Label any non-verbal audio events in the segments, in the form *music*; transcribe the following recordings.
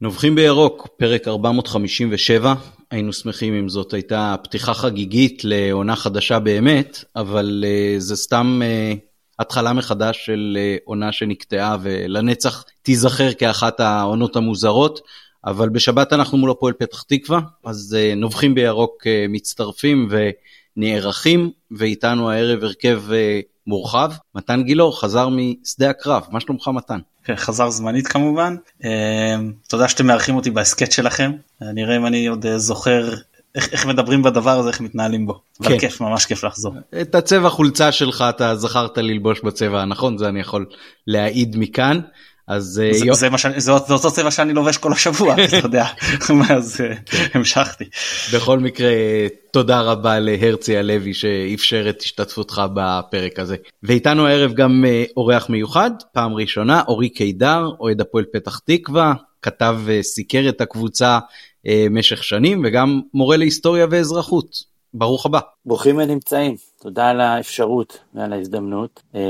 נובחים בירוק, פרק 457, היינו שמחים אם זאת הייתה פתיחה חגיגית לעונה חדשה באמת, אבל uh, זה סתם uh, התחלה מחדש של uh, עונה שנקטעה ולנצח תיזכר כאחת העונות המוזרות, אבל בשבת אנחנו מול הפועל פתח תקווה, אז uh, נובחים בירוק uh, מצטרפים ונערכים, ואיתנו הערב הרכב uh, מורחב. מתן גילאור חזר משדה הקרב, מה שלומך מתן? חזר זמנית כמובן. תודה שאתם מארחים אותי בהסכת שלכם. נראה אם אני עוד זוכר איך, איך מדברים בדבר הזה, איך מתנהלים בו. כן. אבל כיף, ממש כיף לחזור. את הצבע חולצה שלך אתה זכרת ללבוש בצבע הנכון, זה אני יכול להעיד מכאן. אז זה, יופ... זה, מה שאני, זה, זה אותו צבע שאני לובש כל השבוע, *laughs* אתה יודע, *laughs* אז המשכתי. בכל מקרה, תודה רבה להרצי הלוי שאפשר את השתתפותך בפרק הזה. ואיתנו הערב גם אורח מיוחד, פעם ראשונה, אורי קידר, אוהד הפועל פתח תקווה, כתב וסיקר את הקבוצה משך שנים וגם מורה להיסטוריה ואזרחות. ברוך הבא. ברוכים הנמצאים, תודה על האפשרות ועל ההזדמנות. אה,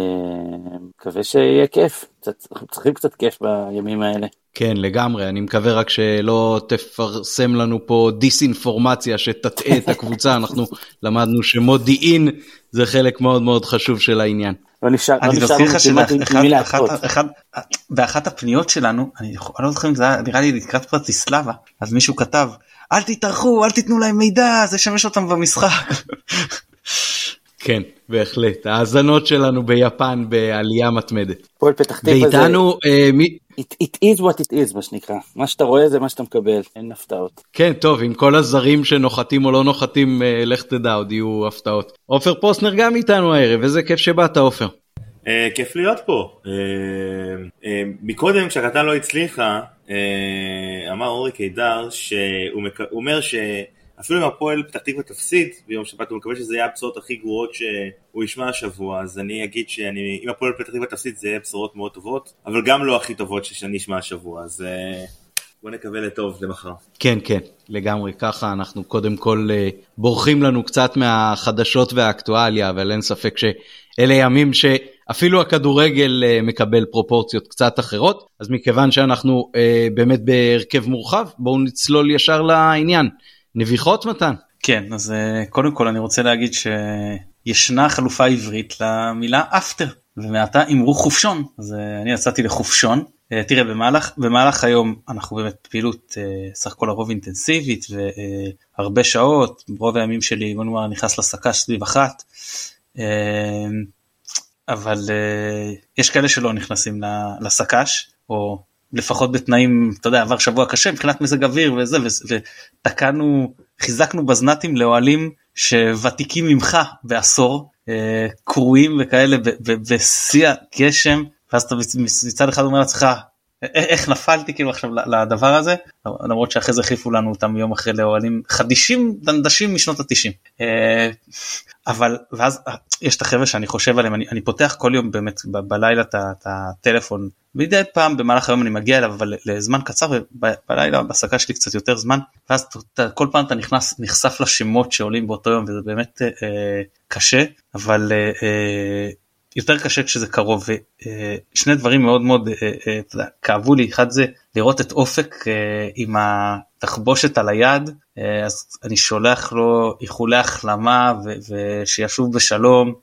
מקווה שיהיה כיף, אנחנו צריכים קצת כיף בימים האלה. כן, לגמרי, אני מקווה רק שלא תפרסם לנו פה דיסאינפורמציה שתטעה את הקבוצה, אנחנו למדנו שמודיעין זה חלק מאוד מאוד חשוב של העניין. לא נשאר, לא אני מזכיר לך שבאחת הפניות שלנו, אני לא זוכר אם זה היה נראה לי לקראת פרטיסלבה, אז מישהו כתב, אל תתארחו, אל תיתנו להם מידע, זה ישמש אותם במשחק. כן, בהחלט. ההאזנות שלנו ביפן בעלייה מתמדת. פועל פתח תקווה זה... ואיתנו... אה, מי... It, it is what it is מה שנקרא. מה שאתה רואה זה מה שאתה מקבל, אין הפתעות. כן, טוב, עם כל הזרים שנוחתים או לא נוחתים, אה, לך תדע, עוד יהיו הפתעות. עופר פוסנר גם איתנו הערב, איזה כיף שבאת עופר. אה, כיף להיות פה. אה, אה, מקודם כשהקטן לא הצליחה, אמר אורי קידר שהוא אומר שאפילו אם הפועל פתח תקווה תפסיד ביום שבת הוא מקווה שזה יהיה הבשורות הכי גרועות שהוא ישמע השבוע אז אני אגיד שאם הפועל פתח תקווה תפסיד זה יהיה בשורות מאוד טובות אבל גם לא הכי טובות שאני אשמע השבוע אז בוא נקווה לטוב למחר. כן כן לגמרי ככה אנחנו קודם כל בורחים לנו קצת מהחדשות והאקטואליה אבל אין ספק שאלה ימים ש... אפילו הכדורגל uh, מקבל פרופורציות קצת אחרות, אז מכיוון שאנחנו uh, באמת בהרכב מורחב, בואו נצלול ישר לעניין. נביחות מתן. כן, אז uh, קודם כל אני רוצה להגיד שישנה חלופה עברית למילה אפטר, ומעתה אמרו חופשון, אז אני יצאתי לחופשון. תראה, במהלך, במהלך היום אנחנו באמת פעילות סך הכל הרוב אינטנסיבית והרבה שעות, רוב הימים שלי, בוא נאמר, נכנס לסק"ש סביב אחת. אבל uh, יש כאלה שלא נכנסים לסק"ש, או לפחות בתנאים, אתה יודע, עבר שבוע קשה מבחינת מזג אוויר וזה, ותקענו, חיזקנו בזנתים לאוהלים שוותיקים ממך בעשור, uh, קרועים וכאלה בשיא הגשם, ואז אתה מצד אחד אומר לעצמך, איך נפלתי כאילו עכשיו לדבר הזה למרות שאחרי זה החליפו לנו אותם יום אחרי לאוהלים חדישים דנדשים משנות התשעים. אבל ואז אה, יש את החבר'ה שאני חושב עליהם אני, אני פותח כל יום באמת ב, בלילה את הטלפון. מדי פעם במהלך היום אני מגיע אליו אבל לזמן קצר ובלילה בהסקה שלי קצת יותר זמן ואז אתה, כל פעם אתה נכנס נחשף לשמות שעולים באותו יום וזה באמת אה, קשה. אבל אה, יותר קשה כשזה קרוב ושני דברים מאוד מאוד אה, אה, כאבו לי. אחד זה לראות את אופק אה, עם התחבושת על היד אז אני שולח לו איחולי החלמה ושישוב בשלום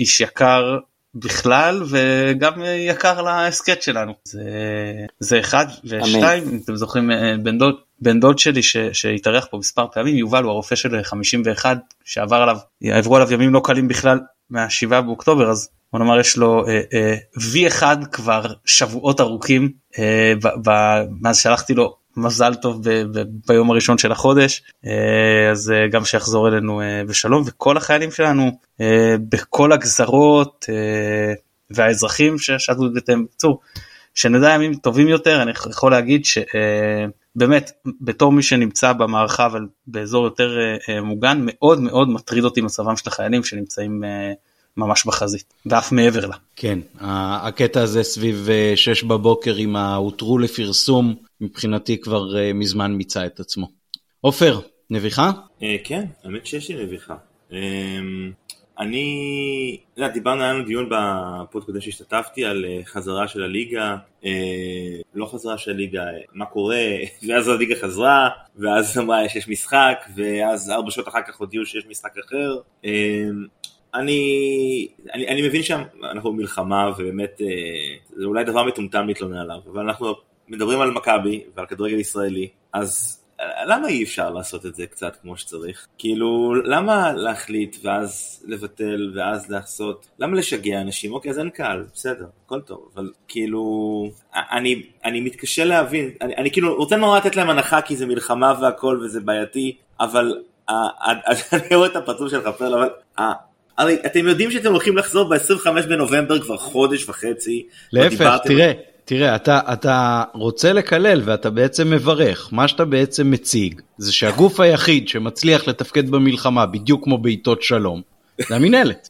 איש יקר בכלל וגם יקר להסכת שלנו. זה, זה אחד. ושתיים אם אתם זוכרים בן דוד בן דוד שלי ש, שהתארח פה מספר פעמים יובל הוא הרופא של 51 שעבר עליו עברו עליו ימים לא קלים בכלל מה-7 באוקטובר אז בוא נאמר יש לו אה, אה, V1 כבר שבועות ארוכים אה, ב, ב, מאז שלחתי לו מזל טוב ב, ב, ביום הראשון של החודש אה, אז אה, גם שיחזור אלינו אה, בשלום. וכל החיילים שלנו אה, בכל הגזרות אה, והאזרחים ששתו את ביתם. בקיצור שנדע ימים טובים יותר אני יכול להגיד שבאמת אה, בתור מי שנמצא במערכה אבל באזור יותר אה, מוגן מאוד מאוד מטריד אותי מצבם של החיילים שנמצאים אה, ממש בחזית ואף מעבר לה. כן הקטע הזה סביב 6 בבוקר עם ה"הותרו לפרסום" מבחינתי כבר מזמן מיצה את עצמו. עופר נביחה? כן האמת שיש לי נביחה. אני, אתה יודע, דיברנו, לנו דיון בפוד קודם שהשתתפתי על אה, חזרה של הליגה, אה, לא חזרה של הליגה, אה, מה קורה, *laughs* ואז הליגה חזרה, ואז אמרה שיש משחק, ואז ארבע שעות אחר כך הודיעו שיש משחק אחר. אני, אני, אני מבין שאנחנו במלחמה ובאמת זה אולי דבר מטומטם להתלונן עליו, אבל אנחנו מדברים על מכבי ועל כדורגל ישראלי, אז למה אי אפשר לעשות את זה קצת כמו שצריך? כאילו, למה להחליט ואז לבטל ואז לעשות? למה לשגע אנשים? אוקיי, אז אין קהל, בסדר, הכל טוב, אבל כאילו, אני, אני מתקשה להבין, אני, אני כאילו רוצה נורא לתת להם הנחה כי זה מלחמה והכל וזה בעייתי, אבל *laughs* אני רואה את הפרצוף שלך פרל, אבל הרי אתם יודעים שאתם הולכים לחזור ב-25 בנובמבר כבר חודש וחצי. להפך, תראה. תראה, אתה, אתה רוצה לקלל ואתה בעצם מברך. מה שאתה בעצם מציג זה שהגוף היחיד שמצליח לתפקד במלחמה בדיוק כמו בעיתות שלום, זה המינהלת.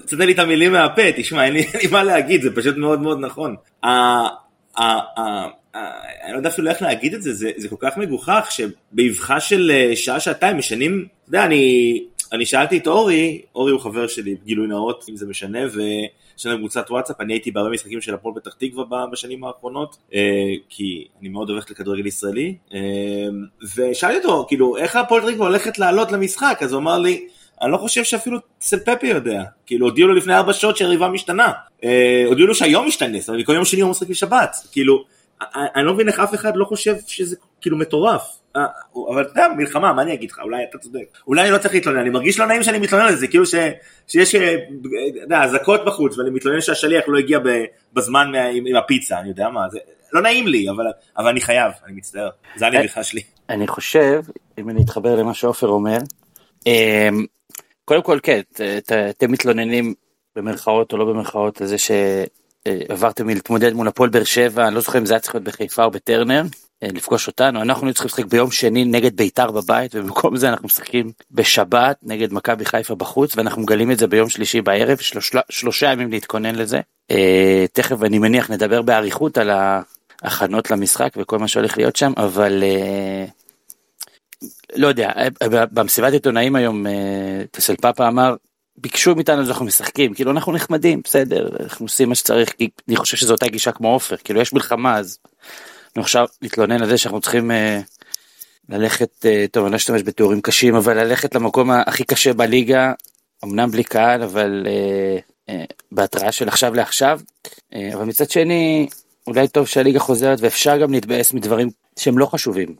הוצאת לי את המילים מהפה, תשמע, אין לי, מה להגיד, זה פשוט מאוד מאוד נכון. אני לא יודע אפילו איך להגיד את זה, זה, כל כך מגוחך שבאבחה של אה, שעה-שעתיים משנים, אתה יודע, אני שאלתי את אורי, אורי הוא חבר שלי, גילוי נאות, אם זה משנה, ויש לנו קבוצת וואטסאפ, אני הייתי בהרבה משחקים של הפועל פתח תקווה בשנים האחרונות, אה, כי אני מאוד אוהב לכדורגל ישראלי, אה, ושאלתי אותו, כאילו, איך הפועל פתח תקווה הולכת לעלות למשחק? אז הוא אמר לי, אני לא חושב שאפילו ספפי יודע, כאילו הודיעו לו לפני ארבע שעות שהריבה משתנה, אה, הודיעו לו שהיום משתנה, זאת אומרת, כל יום שני הוא משחק בשבת, כאילו, אני לא מבין איך אף אחד לא חושב שזה כאילו מטורף. אה, אבל אתה יודע, מלחמה, מה אני אגיד לך, אולי אתה צודק. אולי אני לא צריך להתלונן, אני מרגיש לא נעים שאני מתלונן על זה, כאילו ש, שיש, אה, אזעקות בחוץ, ואני מתלונן שהשליח לא הגיע בזמן מה, עם, עם הפיצה, אני יודע מה, זה לא נעים לי, אבל, אבל אני חייב, אני מצטער, זה הנביכה שלי. אני חושב, אם אני אתחבר למה שעופר אומר, אמ, קודם כל כן, אתם מתלוננים במרכאות או לא במרכאות על זה שעברתם מלהתמודד מול הפועל באר שבע, אני לא זוכר אם זה היה צריך להיות בחיפה או בטרנר, אה, לפגוש אותנו, אנחנו צריכים לשחק ביום שני נגד בית"ר בבית ובמקום זה אנחנו משחקים בשבת נגד מכבי חיפה בחוץ ואנחנו מגלים את זה ביום שלישי בערב, שלושה, שלושה ימים להתכונן לזה. אה, תכף אני מניח נדבר באריכות על ההכנות למשחק וכל מה שהולך להיות שם, אבל אה, לא יודע, אה, במסיבת עיתונאים היום אה, טסל פאפה אמר ביקשו מאיתנו אנחנו משחקים כאילו אנחנו נחמדים בסדר אנחנו עושים מה שצריך כי אני חושב שזו אותה גישה כמו עופר כאילו יש מלחמה אז עכשיו להתלונן על זה שאנחנו צריכים אה, ללכת, אה, טוב אני לא אשתמש בתיאורים קשים, אבל ללכת למקום הכי קשה בליגה, אמנם בלי קהל, אבל אה, אה, בהתראה של עכשיו לעכשיו, אה, אבל מצד שני, אולי טוב שהליגה חוזרת ואפשר גם להתבאס מדברים שהם לא חשובים.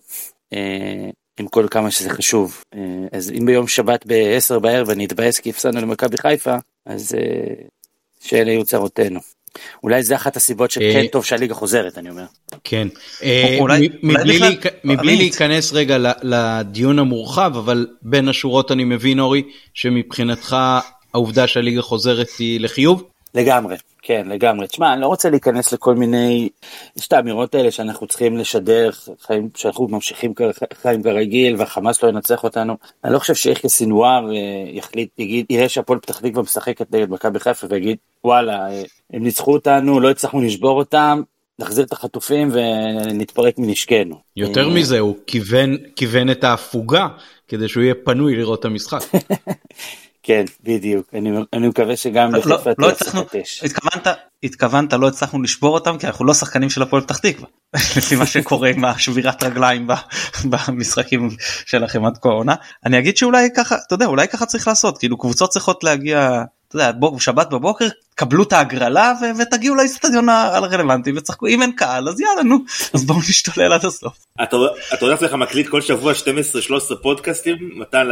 אה, עם כל כמה שזה חשוב. אה, אז אם ביום שבת ב-10 בערב אני אתבאס כי הפסדנו למכבי חיפה, אז אה, שאלה יהיו צרותינו. אולי זה אחת הסיבות שכן אה, טוב שהליגה חוזרת אני אומר. כן. מבלי להיכנס רגע לדיון המורחב אבל בין השורות אני מבין אורי שמבחינתך העובדה שהליגה חוזרת היא לחיוב? לגמרי, כן, לגמרי. תשמע, אני לא רוצה להיכנס לכל מיני, יש את האמירות האלה שאנחנו צריכים לשדר חיים, שאנחנו ממשיכים חיים כרגיל והחמאס לא ינצח אותנו. אני לא חושב שיחיא סינואר אה, יחליט, יגיד, יראה שהפועל פתח תקווה משחקת נגד מכבי חיפה ויגיד, וואלה, אה, הם ניצחו אותנו, לא הצלחנו לשבור אותם, נחזיר את החטופים ונתפרק מנשקנו. יותר אה, מזה, הוא כיוון, כיוון את ההפוגה כדי שהוא יהיה פנוי לראות את המשחק. *laughs* כן, בדיוק. אני, אני מקווה שגם לא, בחיפה לא, לא הצלחנו, התכוונת, התכוונת לא הצלחנו לשבור אותם כי אנחנו לא שחקנים של הפועל פתח תקווה. *laughs* לפי מה שקורה עם השבירת רגליים *laughs* במשחקים שלכם עד כה העונה. אני אגיד שאולי ככה, אתה יודע, אולי ככה צריך לעשות, כאילו קבוצות צריכות להגיע אתה יודע, בוא, שבת בבוקר קבלו את ההגרלה ו- ותגיעו לאיצטדיון הרלוונטי וצחקו אם אין קהל אז יאללה נו אז בואו נשתולל עד הסוף. אתה יודע איך מקליט כל שבוע 12-13 פודקאסטים מתן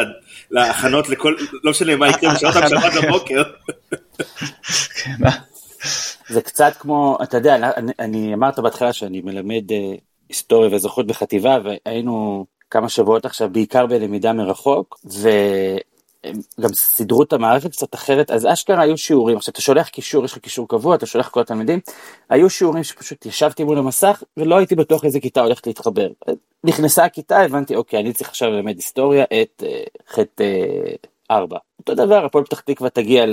להכנות לכל לא משנה מה יקרה בשעות שבת בבוקר. כן, אה. זה קצת כמו אתה יודע אני, אני אמרת בהתחלה שאני מלמד uh, היסטוריה ואזרחות בחטיבה והיינו כמה שבועות עכשיו בעיקר בלמידה מרחוק. ו... גם סידרו את המערכת קצת אחרת, אז אשכרה היו שיעורים, עכשיו אתה שולח קישור, יש לך קישור קבוע, אתה שולח כל התלמידים, היו שיעורים שפשוט ישבתי מול המסך ולא הייתי בטוח איזה כיתה הולכת להתחבר. נכנסה הכיתה, הבנתי, אוקיי, אני צריך עכשיו ללמד היסטוריה את uh, ח' 4. אותו דבר, הפועל פתח תקווה תגיע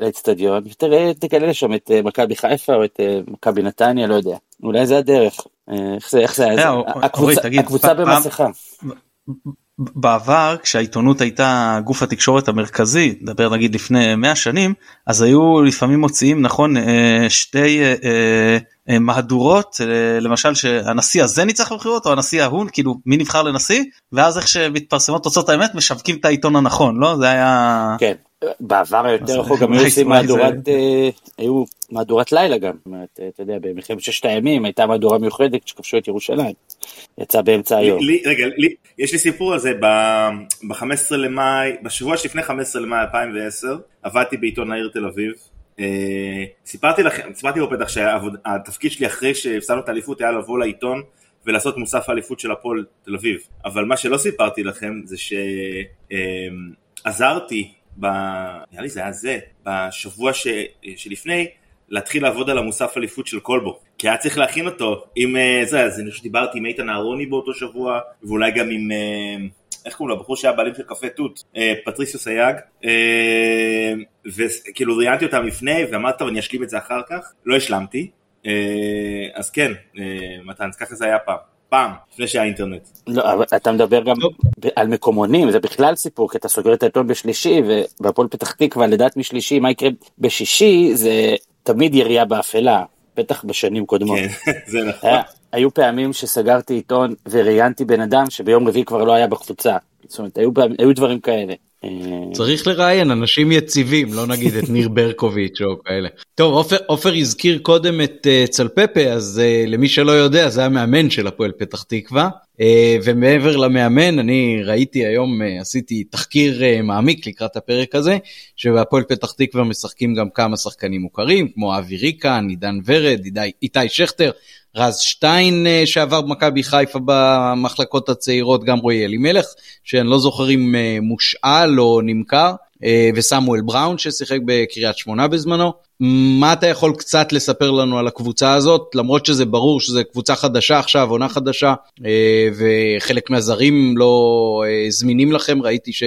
לאצטדיון ותראה, תגלה שם את uh, מכבי חיפה או את מכבי נתניה, לא יודע. אולי זה הדרך. איך זה, איך זה, הקבוצה במסכה. בעבר כשהעיתונות הייתה גוף התקשורת המרכזי, נדבר נגיד לפני 100 שנים, אז היו לפעמים מוציאים נכון אה, שתי אה, מהדורות למשל שהנשיא הזה ניצח בבחירות או הנשיא ההוא כאילו מי נבחר לנשיא ואז איך שמתפרסמות תוצאות האמת משווקים את העיתון הנכון לא? זה היה כן בעבר היותר רחוק גם היו עושים מהדורת היו מהדורת לילה גם אתה יודע במלחמת ששת הימים הייתה מהדורה מיוחדת שכבשו את ירושלים יצא באמצע היום. רגע יש לי סיפור על זה ב-15 למאי בשבוע שלפני 15 למאי 2010 עבדתי בעיתון העיר תל אביב אה, סיפרתי לכם, סיפרתי בפתח שהתפקיד שלי אחרי שהפסדנו את האליפות היה לבוא לעיתון ולעשות מוסף האליפות של הפועל תל אביב. אבל מה שלא סיפרתי לכם זה שעזרתי, ב... נראה לי זה היה זה, בשבוע ש... שלפני, להתחיל לעבוד על המוסף אליפות של כלבו. כי היה צריך להכין אותו עם אה, זה, אז אני חושב שדיברתי עם איתן אהרוני באותו שבוע, ואולי גם עם... אה, איך קוראים לו, הבחור שהיה בעלים של קפה תות, אה, פטריסיו סייג, וכאילו ראיינתי אותם לפני ואמרתי טוב אני אשלים את זה אחר כך, לא השלמתי, אז כן, מתן, ככה זה היה פעם. פעם, לפני שהיה אינטרנט. לא, אבל אתה מדבר גם על מקומונים, זה בכלל סיפור, כי אתה סוגר את העיתון בשלישי, ובהפועל פתח תקווה לדעת משלישי, מה יקרה בשישי, זה תמיד ירייה באפלה, בטח בשנים קודמות. כן, *laughs* זה נכון. היו פעמים שסגרתי עיתון וראיינתי בן אדם שביום רביעי כבר לא היה בקבוצה. זאת אומרת, היו, היו דברים כאלה. אה, צריך לראיין אנשים יציבים, לא נגיד את ניר ברקוביץ' או כאלה. טוב, עופר, הזכיר קודם את uh, צלפפה, אז uh, למי שלא יודע, זה המאמן של הפועל פתח תקווה. Uh, ומעבר למאמן, אני ראיתי היום, uh, עשיתי תחקיר uh, מעמיק לקראת הפרק הזה, שבהפועל פתח תקווה משחקים גם כמה שחקנים מוכרים, כמו אבי ריקן, עידן ורד, איתי שכטר, רז שטיין אה, שעבר במכבי חיפה במחלקות הצעירות, גם רועי אלימלך, שאני לא זוכר אם אה, מושאל או נמכר, אה, וסמואל בראון ששיחק בקריית שמונה בזמנו. מה אתה יכול קצת לספר לנו על הקבוצה הזאת, למרות שזה ברור שזו קבוצה חדשה עכשיו, עונה חדשה, וחלק מהזרים לא זמינים לכם, ראיתי ש...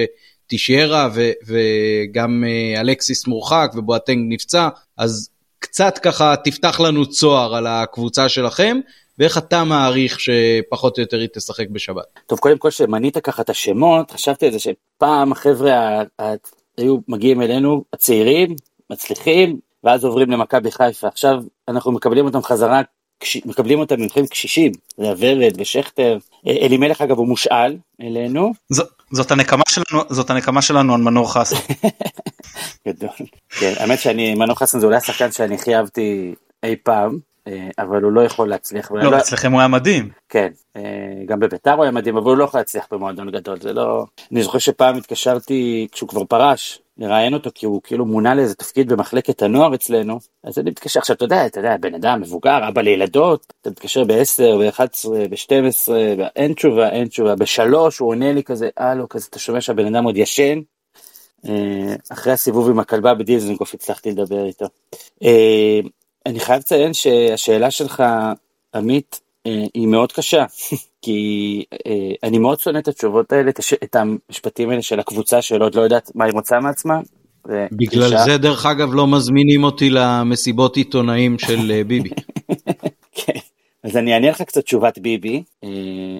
טישיירה וגם אלקסיס מורחק ובואטנג נפצע, אז קצת ככה תפתח לנו צוהר על הקבוצה שלכם, ואיך אתה מעריך שפחות או יותר היא תשחק בשבת. טוב, קודם כל שמנית ככה את השמות, חשבתי על זה שפעם החבר'ה היו מגיעים אלינו, הצעירים, מצליחים, ואז עוברים למכבי חיפה. עכשיו אנחנו מקבלים אותם חזרה, מקבלים אותם ממכם קשישים, זה הוורד ושכטר. אלימלך אגב הוא מושאל אלינו. ז, זאת הנקמה שלנו, זאת הנקמה שלנו על מנור חסן. *laughs* גדול. כן, האמת שאני, מנור חסן זה אולי השחקן שאני הכי אהבתי אי פעם, אה, אבל הוא לא יכול להצליח. לא, לא, אצלכם הוא היה מדהים. כן, אה, גם בביתר הוא היה מדהים, אבל הוא לא יכול להצליח במועדון גדול, זה לא... אני זוכר שפעם התקשרתי, כשהוא כבר פרש, לראיין אותו כי הוא כאילו מונה לאיזה תפקיד במחלקת הנוער אצלנו, אז אני מתקשר, עכשיו אתה יודע, אתה יודע, בן אדם מבוגר, אבא לילדות, אתה מתקשר ב-10, ב-11, ב-12, אין תשובה, אין תשובה, ב-3 הוא עונה לי כזה, הלו, כזה, אתה שומע שהבן אדם עוד ישן, אה, אחרי הסיבוב עם הכלבה בדיזנגוף הצלחתי לדבר איתו. אה, אני חייב לציין שהשאלה שלך, עמית, אה, היא מאוד קשה, *laughs* כי אני מאוד שונא את התשובות האלה, את המשפטים האלה של הקבוצה שעוד לא יודעת מה היא רוצה מעצמה. בגלל זה דרך אגב לא מזמינים אותי למסיבות עיתונאים של ביבי. *laughs* כן. אז אני אענה לך קצת תשובת ביבי,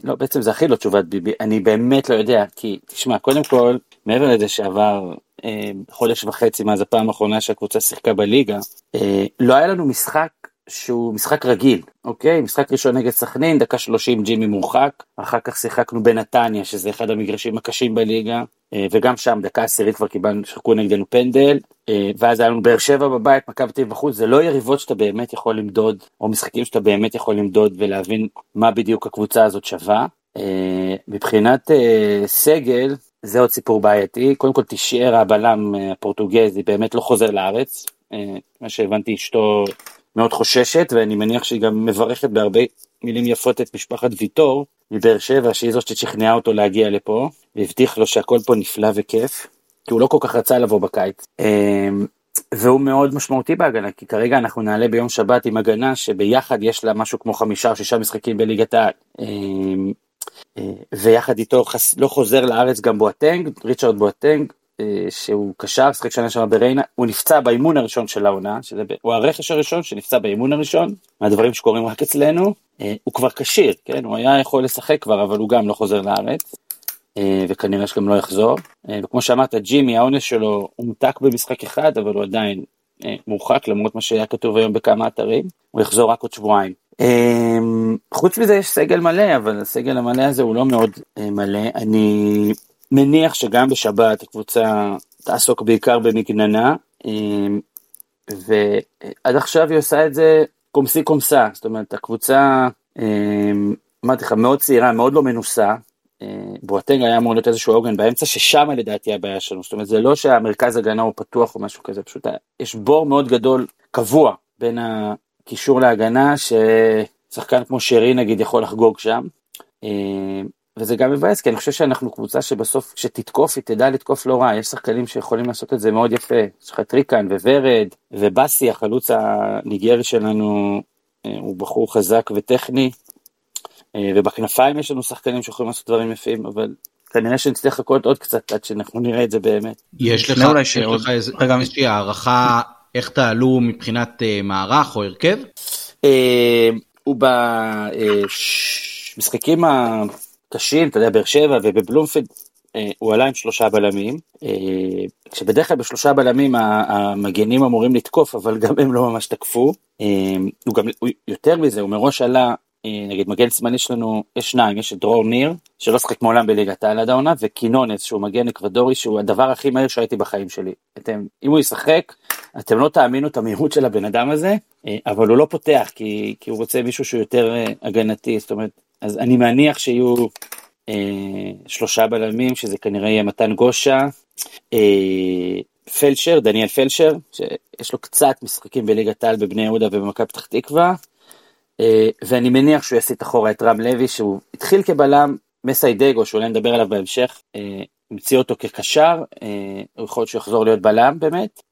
לא בעצם זה הכי לא תשובת ביבי, אני באמת לא יודע, כי תשמע קודם כל מעבר לזה שעבר אה, חודש וחצי מאז הפעם האחרונה שהקבוצה שיחקה בליגה, אה, לא היה לנו משחק שהוא משחק רגיל, אוקיי? משחק ראשון נגד סכנין, דקה 30 ג'ימי מורחק, אחר כך שיחקנו בנתניה, שזה אחד המגרשים הקשים בליגה, אה, וגם שם דקה עשירית כבר קיבלנו, שחקו נגדנו פנדל, אה, ואז היה לנו באר שבע בבית, מכבי תל בחוץ, זה לא יריבות שאתה באמת יכול למדוד, או משחקים שאתה באמת יכול למדוד ולהבין מה בדיוק הקבוצה הזאת שווה. אה, מבחינת סגל, זה עוד סיפור בעייתי, קודם כל תישאר הבלם אה, הפורטוגזי באמת לא חוזר לארץ, אה, מה שהבנתי אשתו מאוד חוששת ואני מניח שהיא גם מברכת בהרבה מילים יפות את משפחת ויטור מבאר שבע שהיא זאת ששכנעה אותו להגיע לפה והבטיח לו שהכל פה נפלא וכיף כי הוא לא כל כך רצה לבוא בקיץ. אה, והוא מאוד משמעותי בהגנה כי כרגע אנחנו נעלה ביום שבת עם הגנה שביחד יש לה משהו כמו חמישה או שישה משחקים בליגת העל. אה, ויחד איתו חס... לא חוזר לארץ גם בואטנג, ריצ'רד בואטנג, אה, שהוא קשר, שחק שנה שם בריינה, הוא נפצע באימון הראשון של העונה, שזה, הוא הרכש הראשון שנפצע באימון הראשון, מהדברים שקורים רק אצלנו, אה, הוא כבר כשיר, כן, הוא היה יכול לשחק כבר, אבל הוא גם לא חוזר לארץ. וכנראה שגם לא יחזור. וכמו שאמרת, ג'ימי, העונש שלו הומתק במשחק אחד, אבל הוא עדיין מורחק, למרות מה שהיה כתוב היום בכמה אתרים, הוא יחזור רק עוד שבועיים. חוץ מזה יש סגל מלא, אבל הסגל המלא הזה הוא לא מאוד מלא. אני מניח שגם בשבת הקבוצה תעסוק בעיקר במגננה, ועד עכשיו היא עושה את זה comme ci comme ça, זאת אומרת הקבוצה, אמרתי לך, מאוד צעירה, מאוד לא מנוסה, בואטנג היה אמור להיות איזשהו עוגן באמצע, ששם לדעתי הבעיה שלנו, זאת אומרת זה לא שהמרכז הגנה הוא פתוח או משהו כזה, פשוט יש בור מאוד גדול, קבוע, בין הקישור להגנה, ששחקן כמו שרי נגיד יכול לחגוג שם. וזה גם מבאס, כי אני חושב שאנחנו קבוצה שבסוף כשתתקוף היא תדע לתקוף לא רע, יש שחקנים שיכולים לעשות את זה מאוד יפה, יש לך את ריקן, וורד ובאסי, החלוץ הניגרי שלנו, הוא בחור חזק וטכני, ובכנפיים יש לנו שחקנים שיכולים לעשות דברים יפים, אבל כנראה שנצטרך לחכות עוד קצת עד שאנחנו נראה את זה באמת. יש לך, אולי יש לך איזה, רגע, איזושהי הערכה איך תעלו מבחינת מערך או הרכב? הוא במשחקים הקשים, אתה יודע, באר שבע ובבלומפילד, הוא עלה עם שלושה בלמים, כשבדרך כלל בשלושה בלמים המגנים אמורים לתקוף, אבל גם הם לא ממש תקפו. הוא גם, יותר מזה, הוא מראש עלה נגיד מגן שמאלי שלנו יש שניים, יש את דרור ניר, שלא שחק מעולם בליגת העל עד העונה, וקינונס שהוא מגן אקוודורי שהוא הדבר הכי מהיר שהייתי בחיים שלי. אתם, אם הוא ישחק, אתם לא תאמינו את המהירות של הבן אדם הזה, אבל הוא לא פותח כי, כי הוא רוצה מישהו שהוא יותר הגנתי, זאת אומרת, אז אני מניח שיהיו אה, שלושה בלמים, שזה כנראה יהיה מתן גושה, אה, פלשר, דניאל פלשר, שיש לו קצת משחקים בליגת העל בבני יהודה ובמכבי פתח תקווה, ואני מניח שהוא יסיט אחורה את רם לוי שהוא התחיל כבלם, מסיידגו שאולי נדבר עליו בהמשך, המציא אותו כקשר, הוא יכול להיות שהוא יחזור להיות בלם באמת,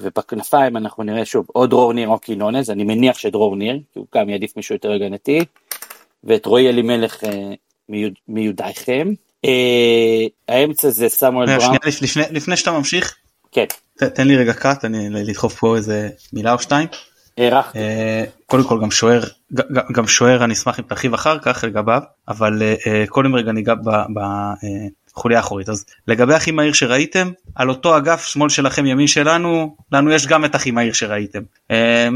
ובכנפיים אנחנו נראה שוב או דרור ניר או קינונז, אני מניח שדרור ניר, כי הוא גם יעדיף מישהו יותר הגנתי, ואת רועי אלימלך מיודעיכם. האמצע זה סמואל בראון. לפני שאתה ממשיך, כן. תן לי רגע קאט, אני לדחוף פה איזה מילה או שתיים. הערכתי. קודם כל גם שוער, גם שוער אני אשמח אם תרחיב אחר כך לגביו, אבל קודם רגע ניגע בחוליה האחורית. אז לגבי הכי מהיר שראיתם, על אותו אגף שמאל שלכם ימין שלנו, לנו יש גם את הכי מהיר שראיתם.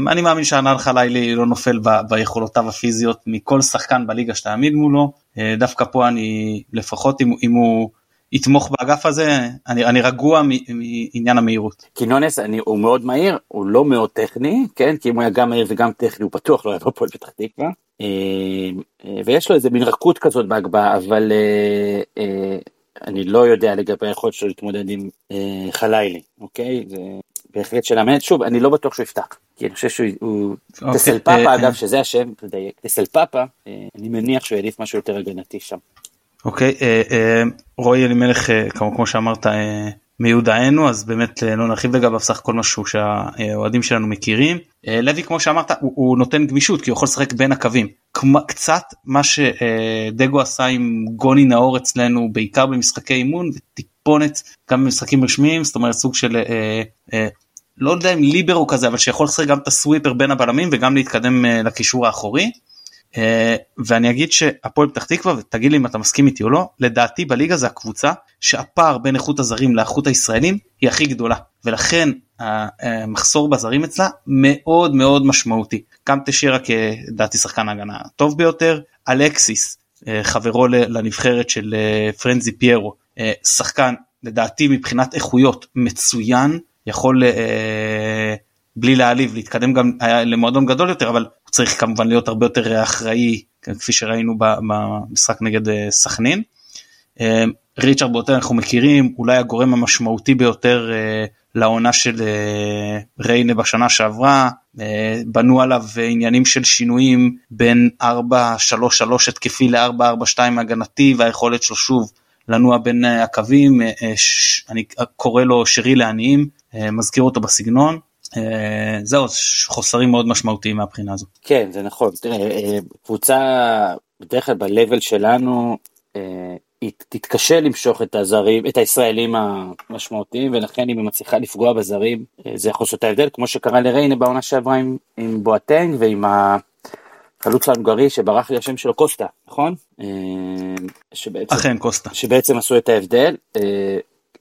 אני מאמין שהנעל חלילי לא נופל ביכולותיו הפיזיות מכל שחקן בליגה שתעמיד מולו, דווקא פה אני לפחות אם, אם הוא יתמוך באגף הזה, אני, אני רגוע מעניין המהירות. קינונס אני, הוא מאוד מהיר, הוא לא מאוד טכני, כן? כי אם הוא היה גם מהיר וגם טכני הוא בטוח לא היה בפועל פתח תקווה. ויש לו איזה מין רכות כזאת בהגבהה, אבל אני לא יודע לגבי היכולת שלו להתמודד עם חלילי, אוקיי? זה בהחלט שאלה מעניינת. שוב, אני לא בטוח שהוא יפתח, כי אני חושב שהוא... אוקיי. טסל פאפה, אגב, שזה השם, תדייק, טסל פאפה, אני מניח שהוא יעדיף משהו יותר הגנתי שם. אוקיי, רועי אלימלך, כמו שאמרת, מיודענו, אז באמת לא נרחיב לגביו סך הכל משהו שהאוהדים שלנו מכירים. לוי, כמו שאמרת, הוא, הוא נותן גמישות, כי הוא יכול לשחק בין הקווים. קצת מה שדגו עשה עם גוני נאור אצלנו, בעיקר במשחקי אימון, וטיפונת גם במשחקים רשמיים, זאת אומרת סוג של... לא יודע אם ליברו כזה אבל שיכול לשחק גם את הסוויפר בין הבלמים וגם להתקדם לקישור האחורי. Uh, ואני אגיד שהפועל פתח תקווה ותגיד לי אם אתה מסכים איתי או לא לדעתי בליגה זה הקבוצה שהפער בין איכות הזרים לאיכות הישראלים היא הכי גדולה. ולכן המחסור בזרים אצלה מאוד מאוד משמעותי. גם תשאירה כדעתי שחקן ההגנה הטוב ביותר אלקסיס uh, חברו לנבחרת של פרנזי פיירו. שחקן לדעתי מבחינת איכויות מצוין. יכול בלי להעליב להתקדם גם למועדון גדול יותר אבל הוא צריך כמובן להיות הרבה יותר אחראי כפי שראינו במשחק נגד סכנין. ריצ'רד בוטר אנחנו מכירים אולי הגורם המשמעותי ביותר לעונה של ריינה בשנה שעברה. בנו עליו עניינים של שינויים בין 4-3-3 התקפי ל-4-4-2 הגנתי והיכולת שלו שוב לנוע בין הקווים. אני קורא לו שרי לעניים. מזכיר אותו בסגנון זהו חוסרים מאוד משמעותיים מהבחינה הזו. כן זה נכון תראה קבוצה בדרך כלל ב-level שלנו היא תתקשה למשוך את הזרים את הישראלים המשמעותיים ולכן אם היא מצליחה לפגוע בזרים זה יכול לעשות את ההבדל כמו שקרה לריינה בעונה שעברה עם, עם בואטנג ועם החלוץ ההונגרי שברח לי השם שלו קוסטה, נכון? אה, שבעצם, אכן קוסטה. שבעצם עשו את ההבדל. אה,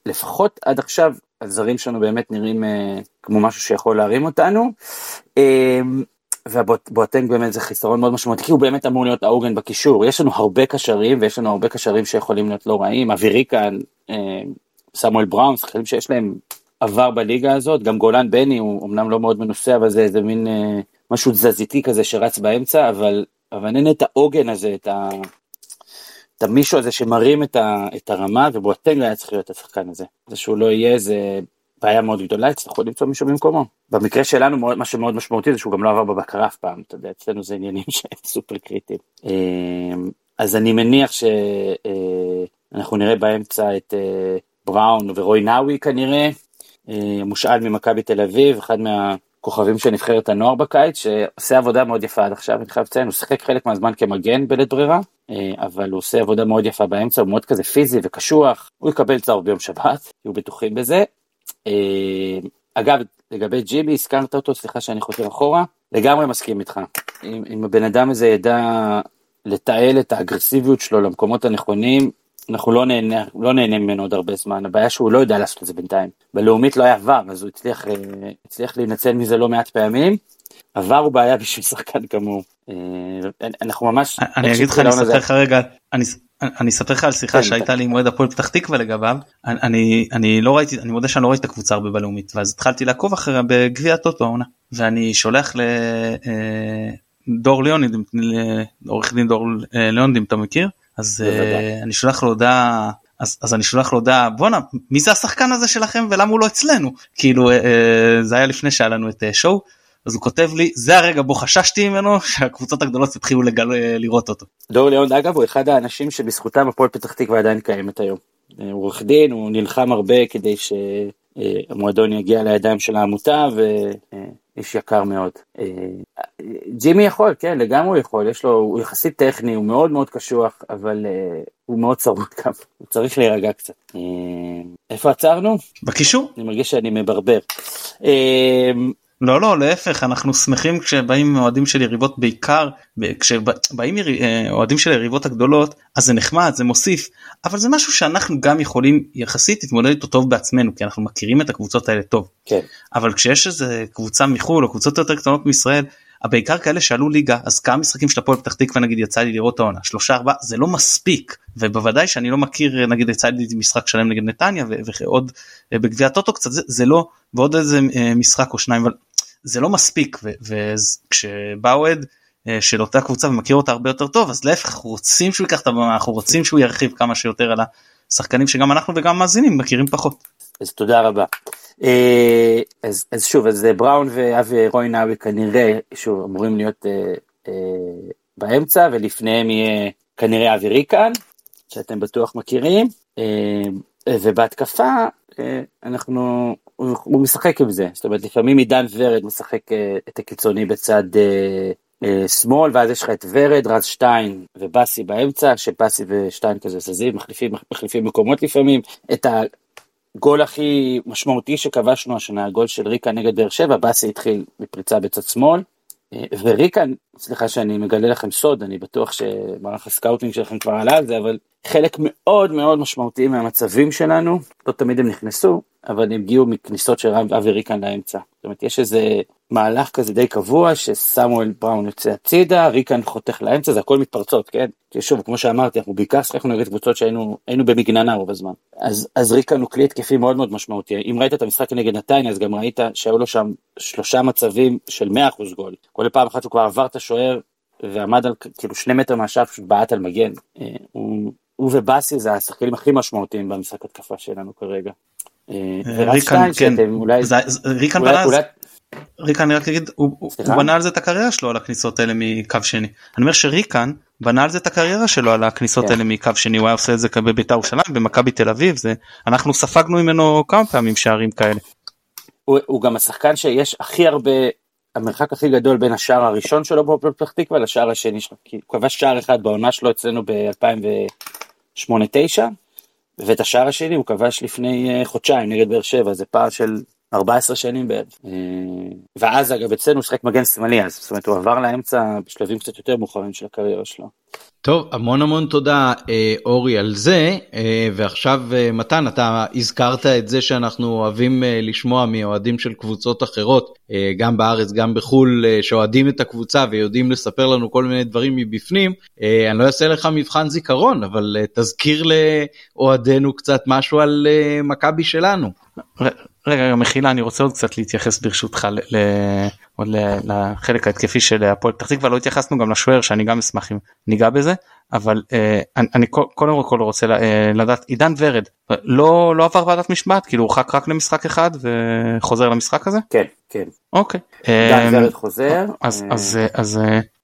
לפחות עד עכשיו הזרים שלנו באמת נראים כמו משהו שיכול להרים אותנו. ובואטנג באמת זה חיסרון מאוד משמעותי, כי הוא באמת אמור להיות העוגן בקישור. יש לנו הרבה קשרים, ויש לנו הרבה קשרים שיכולים להיות לא רעים. אוויריקן, סמואל בראון, שחקנים שיש להם עבר בליגה הזאת, גם גולן בני הוא אמנם לא מאוד מנוסה, אבל זה איזה מין אה, משהו תזזיתי כזה שרץ באמצע, אבל, אבל אין את העוגן הזה, את, ה, את המישהו הזה שמרים את, ה, את הרמה, ובואטנג היה צריך להיות השחקן הזה. זה שהוא לא יהיה, זה בעיה מאוד גדולה, יצטרכו למצוא מישהו במקומו. במקרה שלנו, מה שמאוד משמעותי זה שהוא גם לא עבר בבקרה אף פעם, אתה יודע, אצלנו זה עניינים *laughs* סופר קריטיים. אה, אז אני מניח שאנחנו אה, נראה באמצע את אה, בראון ורוי נאווי כנראה, אה, מושאל ממכבי תל אביב, אחד מהכוכבים של נבחרת הנוער בקיץ, שעושה עבודה מאוד יפה עד עכשיו, אני חייב לציין, הוא שיחק חלק מהזמן כמגן בלית ברירה, אה, אבל הוא עושה עבודה מאוד יפה באמצע, הוא מאוד כזה פיזי וקשוח, הוא יקבל צהוב ביום שבת, *laughs* יהיו בטוחים בזה. אה, אגב, לגבי ג'יבי, הזכרת אותו, סליחה שאני חותר אחורה, לגמרי מסכים איתך. אם, אם הבן אדם הזה ידע לתעל את האגרסיביות שלו למקומות הנכונים, אנחנו לא נהנה, לא נהנה ממנו עוד הרבה זמן, הבעיה שהוא לא יודע לעשות את זה בינתיים. בלאומית לא היה עבר, אז הוא הצליח, אה, הצליח להינצל מזה לא מעט פעמים. עבר הוא בעיה *laughs* בשביל שחקן כמוהו. אה, אנחנו ממש... אני אגיד לך, אני אספר לך רגע, אני... אני אספר לך על שיחה כן, שהייתה לי עם אוהד הפועל פתח תקווה לגביו אני אני לא ראיתי אני מודה שאני לא ראיתי את הקבוצה הרבה בלאומית ואז התחלתי לעקוב אחריה בגביע הטוטו העונה ואני שולח לדור ליאוניד עורך דין דור ליאוניד אם אתה מכיר אז uh, אני שולח לו הודעה אז, אז אני שולח לו הודעה בואנה מי זה השחקן הזה שלכם ולמה הוא לא אצלנו כאילו uh, זה היה לפני שהיה לנו את uh, שואו אז הוא כותב לי זה הרגע בו חששתי ממנו *laughs* שהקבוצות הגדולות יתחילו לגל, לראות אותו. דור ליאון אגב הוא אחד האנשים שבזכותם הפועל פתח תקווה עדיין קיימת היום. הוא עורך דין הוא נלחם הרבה כדי שהמועדון יגיע לידיים של העמותה ו... איש יקר מאוד. אה, ג'ימי יכול, כן, לגמרי הוא יכול, יש לו, הוא יחסית טכני, הוא מאוד מאוד קשוח, אבל הוא מאוד צרוד גם, *laughs* הוא צריך להירגע קצת. איפה עצרנו? בקישור. אני מרגיש שאני מברבר. לא לא להפך אנחנו שמחים כשבאים אוהדים של יריבות בעיקר כשבאים אה, אוהדים של היריבות הגדולות אז זה נחמד זה מוסיף אבל זה משהו שאנחנו גם יכולים יחסית להתמודד איתו טוב בעצמנו כי אנחנו מכירים את הקבוצות האלה טוב. כן. אבל כשיש איזה קבוצה מחו"ל או קבוצות יותר קטנות מישראל בעיקר כאלה שעלו ליגה אז כמה משחקים של הפועל פתח תקווה נגיד יצא לי לראות העונה? שלושה ארבעה? זה לא מספיק. ובוודאי שאני לא מכיר נגיד יצא לי משחק שלם נגד נתניה ועוד אה, בגביע טוטו קצת זה, זה לא ועוד איזה אה, משחק או שניים אבל זה לא מספיק וכשבא אוהד אה, של אותה קבוצה ומכיר אותה הרבה יותר טוב אז להפך אנחנו רוצים שהוא ייקח את הבמה אנחנו רוצים שהוא ירחיב כמה שיותר על השחקנים שגם אנחנו וגם מאזינים מכירים פחות. אז תודה רבה. אה, אז, אז שוב אז בראון ואבי רוי נאווי כנראה שוב אמורים להיות אה, אה, באמצע ולפניהם יהיה כנראה אבי ריקן שאתם בטוח מכירים אה, ובהתקפה אה, אנחנו הוא, הוא משחק עם זה, זאת אומרת לפעמים עידן ורד משחק אה, את הקיצוני בצד אה, אה, שמאל ואז יש לך את ורד, רז שטיין ובאסי באמצע, שבאסי ושטיין כזה זזים, מחליפים, מחליפים מקומות לפעמים, את הגול הכי משמעותי שכבשנו השנה, הגול של ריקן נגד באר שבע, באסי התחיל מפריצה בצד שמאל, וריקן, סליחה שאני מגלה לכם סוד, אני בטוח שמערך ה scouting שלכם כבר עלה על זה, אבל חלק מאוד מאוד משמעותי מהמצבים שלנו, לא תמיד הם נכנסו, אבל הם הגיעו מכניסות של אבי ריקן לאמצע. זאת אומרת, יש איזה מהלך כזה די קבוע שסמואל בראון יוצא הצידה, ריקן חותך לאמצע, זה הכל מתפרצות, כן? כי שוב, כמו שאמרתי, אנחנו בעיקר שחקנו נגד קבוצות שהיינו במגננה רוב הזמן. אז, אז ריקן הוא כלי התקפי מאוד מאוד משמעותי. אם ראית את המשחק נגד נתניה, אז גם ראית שהיו לו שם שלושה מצבים של 100% גול. כל פעם אחת הוא כבר עבר את השוער ועמד על כאילו שני מטר מהשאר, פשוט בעט על מגן. אה, הוא, הוא ובאסי זה השחקנים הכי משמעותיים במשחק התקפה שלנו כרגע. אה, ריקן, כן, ריקן ריקן אני רק אגיד, הוא בנה על זה את הקריירה שלו על הכניסות האלה מקו שני. אני אומר שריקן בנה על זה את הקריירה שלו על הכניסות כן. האלה מקו שני, הוא היה עושה את זה בבית"ר ירושלים, במכבי תל אביב, אנחנו ספגנו ממנו כמה פעמים שערים כאלה. הוא גם השחקן שיש הכי הרבה, המרחק הכי גדול בין השער הראשון שלו בפתח תקווה לשער השני שלו, כי הוא כבש שער אחד בעונה שלו אצלנו ב-2008-2009. ואת השער השני הוא כבש לפני אה, חודשיים נגד באר שבע, זה פער של 14 שנים בערך. אה, ואז אגב אצלנו הוא שיחק מגן שמאלי אז, זאת אומרת הוא עבר לאמצע בשלבים קצת יותר מאוחרים של הקריירה שלו. טוב, המון המון תודה אה, אורי על זה, אה, ועכשיו אה, מתן, אתה הזכרת את זה שאנחנו אוהבים לשמוע מאוהדים של קבוצות אחרות, גם בארץ, גם בחו"ל, שאוהדים את הקבוצה ויודעים לספר לנו כל מיני דברים מבפנים. אני לא אעשה לך מבחן זיכרון, אבל תזכיר לאוהדינו קצת משהו על מכבי שלנו. רגע, מחילה, אני רוצה עוד קצת להתייחס ברשותך ל... עוד לחלק ההתקפי של הפועל פתח תקווה לא התייחסנו גם לשוער שאני גם אשמח אם ניגע בזה אבל אה, אני, אני קודם כל רוצה אה, לדעת עידן ורד לא לא עבר ועדת משמעת כאילו הורחק רק למשחק אחד וחוזר למשחק הזה? כן כן. אוקיי. עידן אה, ורד חוזר אז אה, אז אה, אז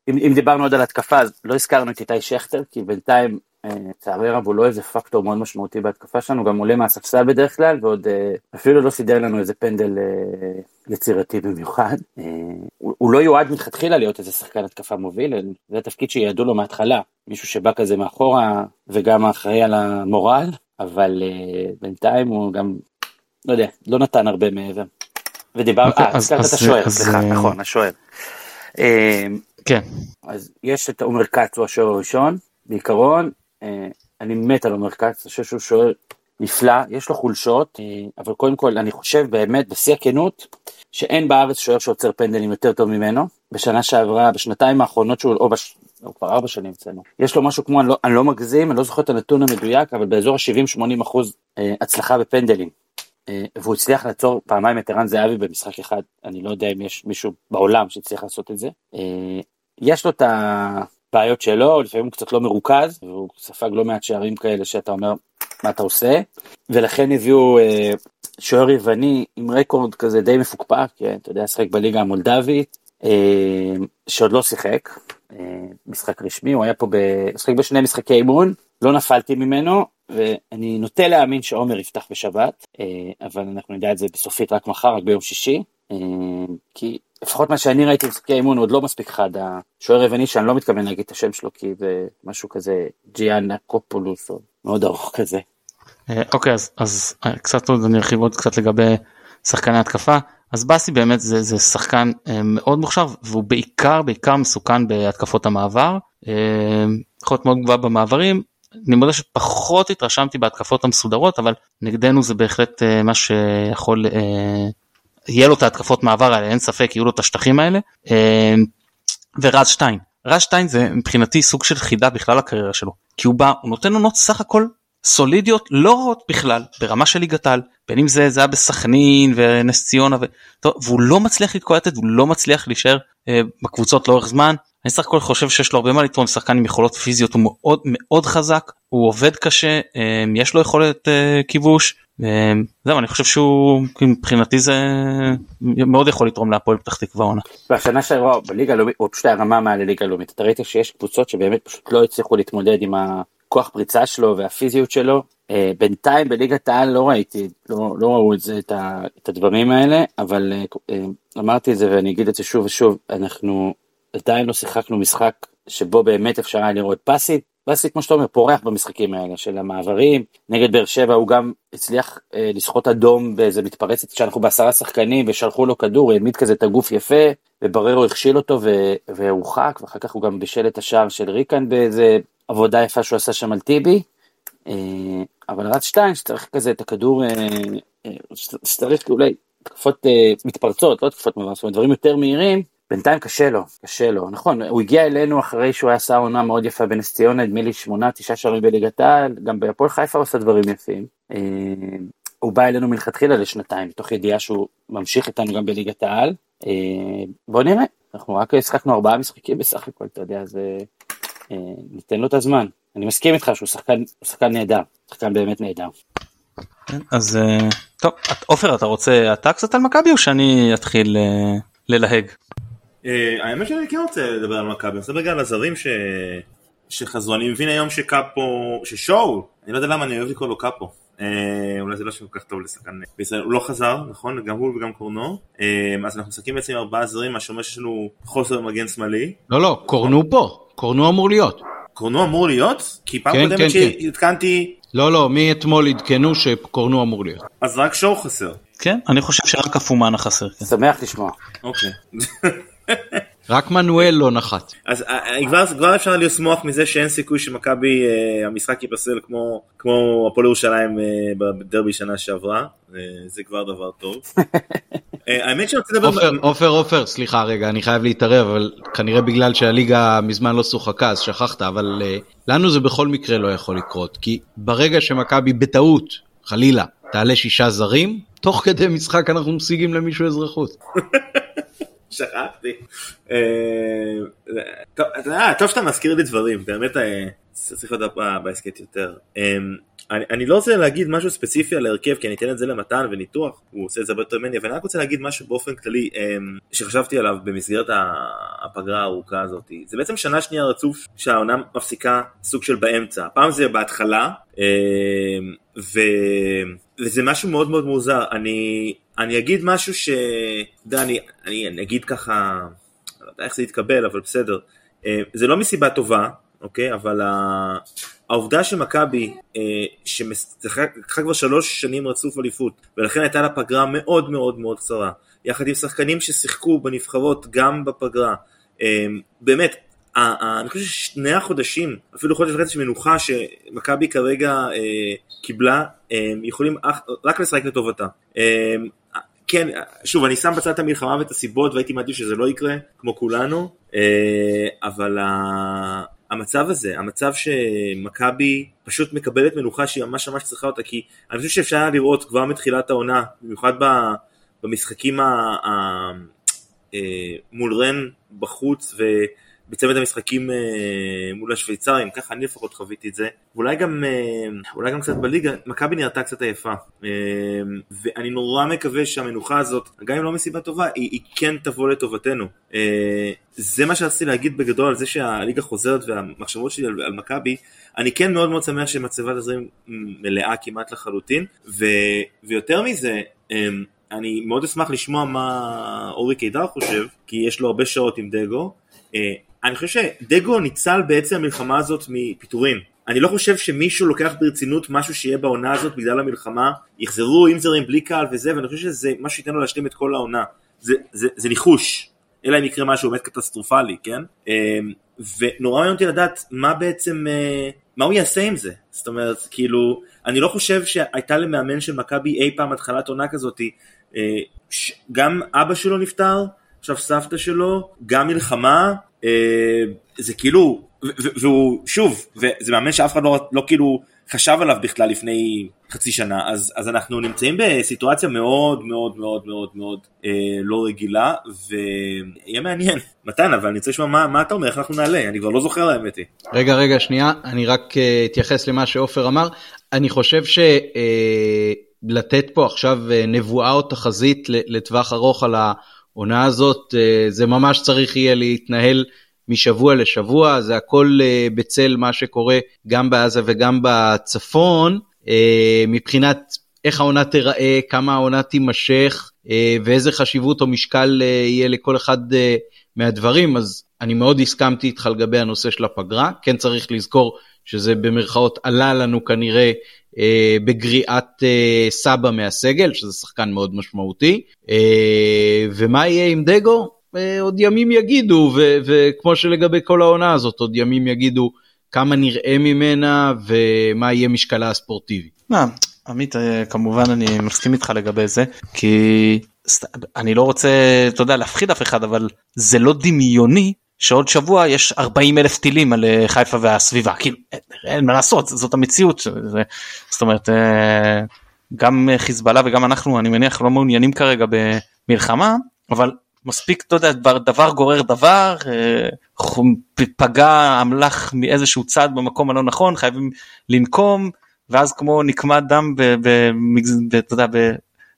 אם, אם דיברנו עוד על התקפה אז לא הזכרנו את איתי שכטר כי בינתיים לצערי הרב הוא לא איזה פקטור מאוד משמעותי בהתקפה שלנו, גם עולה מהספסל בדרך כלל, ועוד אה, אפילו לא סידר לנו איזה פנדל אה, יצירתי במיוחד. אה, הוא לא יועד מלכתחילה להיות איזה שחקן התקפה מוביל, זה התפקיד שיעדו לו מההתחלה, מישהו שבא כזה מאחורה וגם אחראי על המורל, אבל בינתיים הוא גם, לא יודע, לא נתן הרבה מעבר. ודיבר, אוקיי, אה, הזכרת את השוער, סליחה, נכון, השוער. כן. אז יש את עומר כץ, הוא השוער הראשון, בעיקרון, אני מת על עומר כץ, אני חושב שהוא שוער נפלא, יש לו חולשות, אה, אבל קודם כל אני חושב באמת, בשיא הכנות, שאין בארץ שוער שעוצר פנדלים יותר טוב ממנו. בשנה שעברה, בשנתיים האחרונות שהוא, או בש... או כבר ארבע שנים אצלנו. יש לו משהו כמו, אני לא, אני לא מגזים, אני לא זוכר את הנתון המדויק, אבל באזור ה-70-80 אחוז אה, הצלחה בפנדלים. והוא הצליח לעצור פעמיים את ערן זהבי במשחק אחד, אני לא יודע אם יש מישהו בעולם שהצליח לעשות את זה. יש לו את ה... בעיות שלו, לפעמים הוא קצת לא מרוכז, והוא ספג לא מעט שערים כאלה שאתה אומר, מה אתה עושה? ולכן הביאו אה, שוער יווני עם רקורד כזה די מפוקפק, כן, אתה יודע, שחק בליגה המולדבית, אה, שעוד לא שיחק, אה, משחק רשמי, הוא היה פה, משחק בשני משחקי אימון, לא נפלתי ממנו, ואני נוטה להאמין שעומר יפתח בשבת, אה, אבל אנחנו נדע את זה בסופית רק מחר, רק ביום שישי, אה, כי לפחות מה שאני ראיתי במשחקי האימון עוד לא מספיק חד, השוער היווני שאני לא מתכוון להגיד את השם שלו כי זה משהו כזה ג'יאנה קופולוס או מאוד ארוך כזה. אה, אוקיי אז, אז אה, קצת עוד אני ארחיב עוד קצת לגבי שחקני התקפה. אז באסי באמת זה, זה שחקן אה, מאוד מוכשר והוא בעיקר בעיקר מסוכן בהתקפות המעבר. יכול להיות מאוד גבוה במעברים. אני מודה שפחות התרשמתי בהתקפות המסודרות אבל נגדנו זה בהחלט מה שיכול יהיה לו את ההתקפות מעבר האלה אין ספק יהיו לו את השטחים האלה. אה, ורז שטיין. רז שטיין זה מבחינתי סוג של חידה בכלל הקריירה שלו כי הוא בא הוא נותן עונות סך הכל סולידיות לא רעות בכלל ברמה של ליגת העל בין אם זה זה היה בסכנין ונס ציונה ו... טוב, והוא לא מצליח זה הוא לא מצליח להישאר אה, בקבוצות לאורך זמן. אני סך הכל חושב שיש לו הרבה מה לתרום שחקן עם יכולות פיזיות הוא מאוד מאוד חזק הוא עובד קשה אה, יש לו יכולת אה, כיבוש אמ, זהו אני חושב שהוא מבחינתי זה מאוד יכול לתרום להפועל פתח תקווה עונה. והשנה שעברה בליגה הלאומית הוא פשוט היה רמה מעל הליגה הלאומית. אתה ראית שיש קבוצות שבאמת פשוט לא הצליחו להתמודד עם הכוח פריצה שלו והפיזיות שלו. אה, בינתיים בליגת העל לא ראיתי לא, לא ראו את זה את, ה, את הדברים האלה אבל אה, אה, אמרתי את זה ואני אגיד את זה שוב ושוב אנחנו עדיין לא שיחקנו משחק שבו באמת אפשר היה לראות פאסית באסי כמו שאתה אומר פורח במשחקים האלה של המעברים נגד באר שבע הוא גם הצליח אה, לסחוט אדום באיזה מתפרצת שאנחנו בעשרה שחקנים ושלחו לו כדור העמיד כזה את הגוף יפה ובררו הכשיל אותו והורחק ואחר כך הוא גם בישל את השער של ריקן באיזה עבודה יפה שהוא עשה שם על טיבי. אה, אבל רץ שתיים שצריך כזה את הכדור אה, אה, שצריך אולי תקפות אה, מתפרצות לא תקפות מעבר, דברים יותר מהירים בינתיים קשה לו, קשה לו, נכון, הוא הגיע אלינו אחרי שהוא היה עשה עונה מאוד יפה בנס ציונה, נדמה לי שמונה, תשעה שערים בליגת העל, גם בהפועל חיפה הוא עושה דברים יפים. אה, הוא בא אלינו מלכתחילה לשנתיים, מתוך ידיעה שהוא ממשיך איתנו גם בליגת העל. אה, בוא נראה, אנחנו רק השחקנו ארבעה משחקים בסך הכל, אתה יודע, אז אה, ניתן לו את הזמן. אני מסכים איתך שהוא שחקן, שחקן נהדר, שחקן באמת נהדר. כן, אז טוב, עופר אתה רוצה אתה קצת על מכבי או שאני אתחיל ללהג? אה, האמת שאני כן רוצה לדבר על מכבי, אני רוצה לדבר על הזרים ש... שחזרו, אני מבין היום שקאפו, ששואו, אני לא יודע למה אני אוהב לקרוא לו קאפו, אה, אולי זה לא שכל כך טוב לשחקן בישראל, הוא לא חזר, נכון? גם הוא וגם קורנו, אה, אז אנחנו משחקים בעצם עם ארבעה זרים, מה שאומר שיש לנו חוסר מגן שמאלי. לא, לא, קורנו פה, קורנו אמור להיות. קורנו אמור להיות? כי פעם כן, קודמת כן, כן. שהתקנתי... לא, לא, מאתמול עדכנו שקורנו אמור להיות. אז רק שואו חסר. כן, אני חושב שרק אפומנה חסר. כן. שמח לשמוע. אוקיי. *laughs* רק מנואל לא נחת. אז אה, אה, כבר, כבר אפשר לשמוח מזה שאין סיכוי שמכבי אה, המשחק ייפסל כמו, כמו הפועל ירושלים אה, בדרבי שנה שעברה, אה, זה כבר דבר טוב. *laughs* אה, האמת שאני רוצה לדבר... עופר, עופר, סליחה רגע, אני חייב להתערב, אבל כנראה בגלל שהליגה מזמן לא שוחקה אז שכחת, אבל לנו זה בכל מקרה לא יכול לקרות, כי ברגע שמכבי בטעות, חלילה, תעלה שישה זרים, תוך כדי משחק אנחנו משיגים למישהו אזרחות. *laughs* שכחתי. אה, טוב, שאתה מזכיר לי דברים, באמת אה, צריך ב- בהסכת יותר. אה, אני, אני לא רוצה להגיד משהו ספציפי על ההרכב, כי אני אתן את זה למתן וניתוח, הוא עושה את זה הרבה יותר ממני, אבל אני רק רוצה להגיד משהו באופן כללי, שחשבתי עליו במסגרת הפגרה הארוכה הזאת. זה בעצם שנה שנייה רצוף שהעונה מפסיקה סוג של באמצע. הפעם זה בהתחלה, ו... וזה משהו מאוד מאוד מוזר. אני, אני אגיד משהו ש... אתה יודע, אני, אני, אני אגיד ככה, לא יודע איך זה יתקבל, אבל בסדר. זה לא מסיבה טובה, אוקיי? אבל. העובדה שמכבי, אה, שמשחקה כבר שלוש שנים רצוף אליפות, ולכן הייתה לה פגרה מאוד מאוד מאוד קצרה, יחד עם שחקנים ששיחקו בנבחרות גם בפגרה, אה, באמת, אני חושב ששני החודשים, אפילו חודש וחצי מנוחה שמכבי כרגע אה, קיבלה, אה, יכולים רק לשחק לטובתה. אה, כן, שוב, אני שם בצד את המלחמה ואת הסיבות והייתי מעדיף שזה לא יקרה, כמו כולנו, אה, אבל. המצב הזה, המצב שמכבי פשוט מקבלת מנוחה שהיא ממש ממש צריכה אותה, כי אני חושב שאפשר לראות כבר מתחילת העונה, במיוחד במשחקים ה... ה... אה, מול רן בחוץ, ו... בצוות המשחקים אה, מול השוויצרים, ככה אני לפחות חוויתי את זה, ואולי גם, אה, אולי גם קצת בליגה, מכבי נראתה קצת עייפה, אה, ואני נורא מקווה שהמנוחה הזאת, גם אם לא מסיבה טובה, היא, היא כן תבוא לטובתנו. זה מה שרציתי להגיד בגדול על זה שהליגה חוזרת והמחשבות שלי על, על מכבי, אני כן מאוד מאוד שמח שמצבת הזרים מלאה כמעט לחלוטין, ו, ויותר מזה, אני מאוד אשמח לשמוע מה אורי קידר חושב, כי יש לו הרבה שעות עם דגו. אני חושב שדגו ניצל בעצם המלחמה הזאת מפיטורים. אני לא חושב שמישהו לוקח ברצינות משהו שיהיה בעונה הזאת בגלל המלחמה, יחזרו עם זרים בלי קהל וזה, ואני חושב שזה מה שייתן לו להשלים את כל העונה. זה, זה, זה ניחוש, אלא אם יקרה משהו באמת קטסטרופלי, כן? אמ, ונורא מעניין אותי לדעת מה בעצם, אה, מה הוא יעשה עם זה. זאת אומרת, כאילו, אני לא חושב שהייתה למאמן של מכבי אי פעם התחלת עונה כזאתי, אה, גם אבא שלו נפטר, עכשיו סבתא שלו, גם מלחמה, אה, זה כאילו, והוא, שוב, וזה מאמן שאף אחד לא, לא כאילו חשב עליו בכלל לפני חצי שנה, אז, אז אנחנו נמצאים בסיטואציה מאוד מאוד מאוד מאוד מאוד אה, לא רגילה, ויהיה מעניין. *laughs* מתן, אבל אני רוצה לשמוע מה, מה אתה אומר, איך אנחנו נעלה, אני כבר לא זוכר האמת היא. רגע, רגע, שנייה, אני רק אה, אתייחס למה שעופר אמר. אני חושב ש... אה, לתת פה עכשיו אה, נבואה או תחזית לטווח ארוך על ה... העונה הזאת אה, זה ממש צריך יהיה להתנהל משבוע לשבוע, זה הכל אה, בצל מה שקורה גם בעזה וגם בצפון, אה, מבחינת איך העונה תיראה, כמה העונה תימשך ואיזה חשיבות או משקל יהיה לכל אחד מהדברים, אז אני מאוד הסכמתי איתך לגבי הנושא של הפגרה, כן צריך לזכור שזה במרכאות עלה לנו כנראה אה, בגריעת אה, סבא מהסגל, שזה שחקן מאוד משמעותי. אה, ומה יהיה עם דגו? אה, עוד ימים יגידו, ו- וכמו שלגבי כל העונה הזאת, עוד ימים יגידו כמה נראה ממנה ומה יהיה משקלה הספורטיבי. מה, עמית, אה, כמובן אני מסכים איתך לגבי זה, כי אני לא רוצה, אתה יודע, להפחיד אף אחד, אבל זה לא דמיוני שעוד שבוע יש 40 אלף טילים על אה, חיפה והסביבה. כאילו אין, אין מה לעשות זאת המציאות זה, זאת אומרת אה, גם חיזבאללה וגם אנחנו אני מניח לא מעוניינים כרגע במלחמה אבל מספיק אתה יודע דבר, גורר דבר אה, פגע אמל"ח מאיזשהו צד במקום הלא נכון חייבים לנקום ואז כמו נקמת דם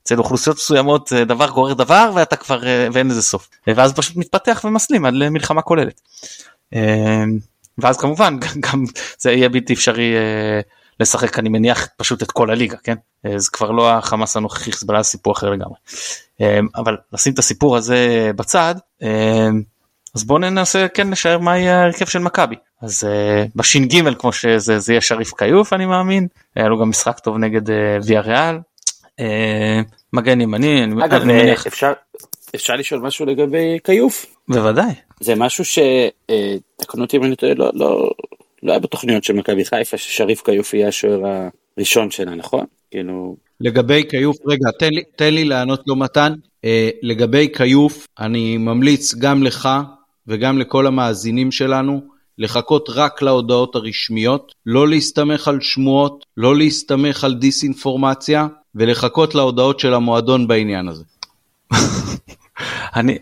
אצל אוכלוסיות מסוימות אה, דבר גורר דבר ואתה כבר אה, ואין לזה סוף. ואז פשוט מתפתח ומסלים עד למלחמה כוללת. אה, ואז כמובן *laughs* גם זה יהיה בלתי אפשרי לשחק אני מניח פשוט את כל הליגה כן? זה כבר לא החמאס הנוכחי חיזבאללה סיפור אחר לגמרי. אבל לשים את הסיפור הזה בצד אז בואו ננסה כן לשער מה יהיה ההרכב של מכבי. אז בש"ג כמו שזה זה יהיה שריף כיוף אני מאמין. היה לו גם משחק טוב נגד ויה ריאל מגן ימני. אגב, אני מניח... אפשר, אפשר לשאול משהו לגבי כיוף? בוודאי. זה משהו ש... תקנו אותי אם אני טועה, לא, לא, לא היה בתוכניות של מכבי חיפה ששריף כיוף יהיה השוער הראשון שלה, נכון? כאילו... לגבי כיוף, רגע, תן לי, תן לי לענות לו מתן. לגבי כיוף, אני ממליץ גם לך וגם לכל המאזינים שלנו לחכות רק להודעות הרשמיות, לא להסתמך על שמועות, לא להסתמך על דיסאינפורמציה, ולחכות להודעות של המועדון בעניין הזה. *laughs* אני,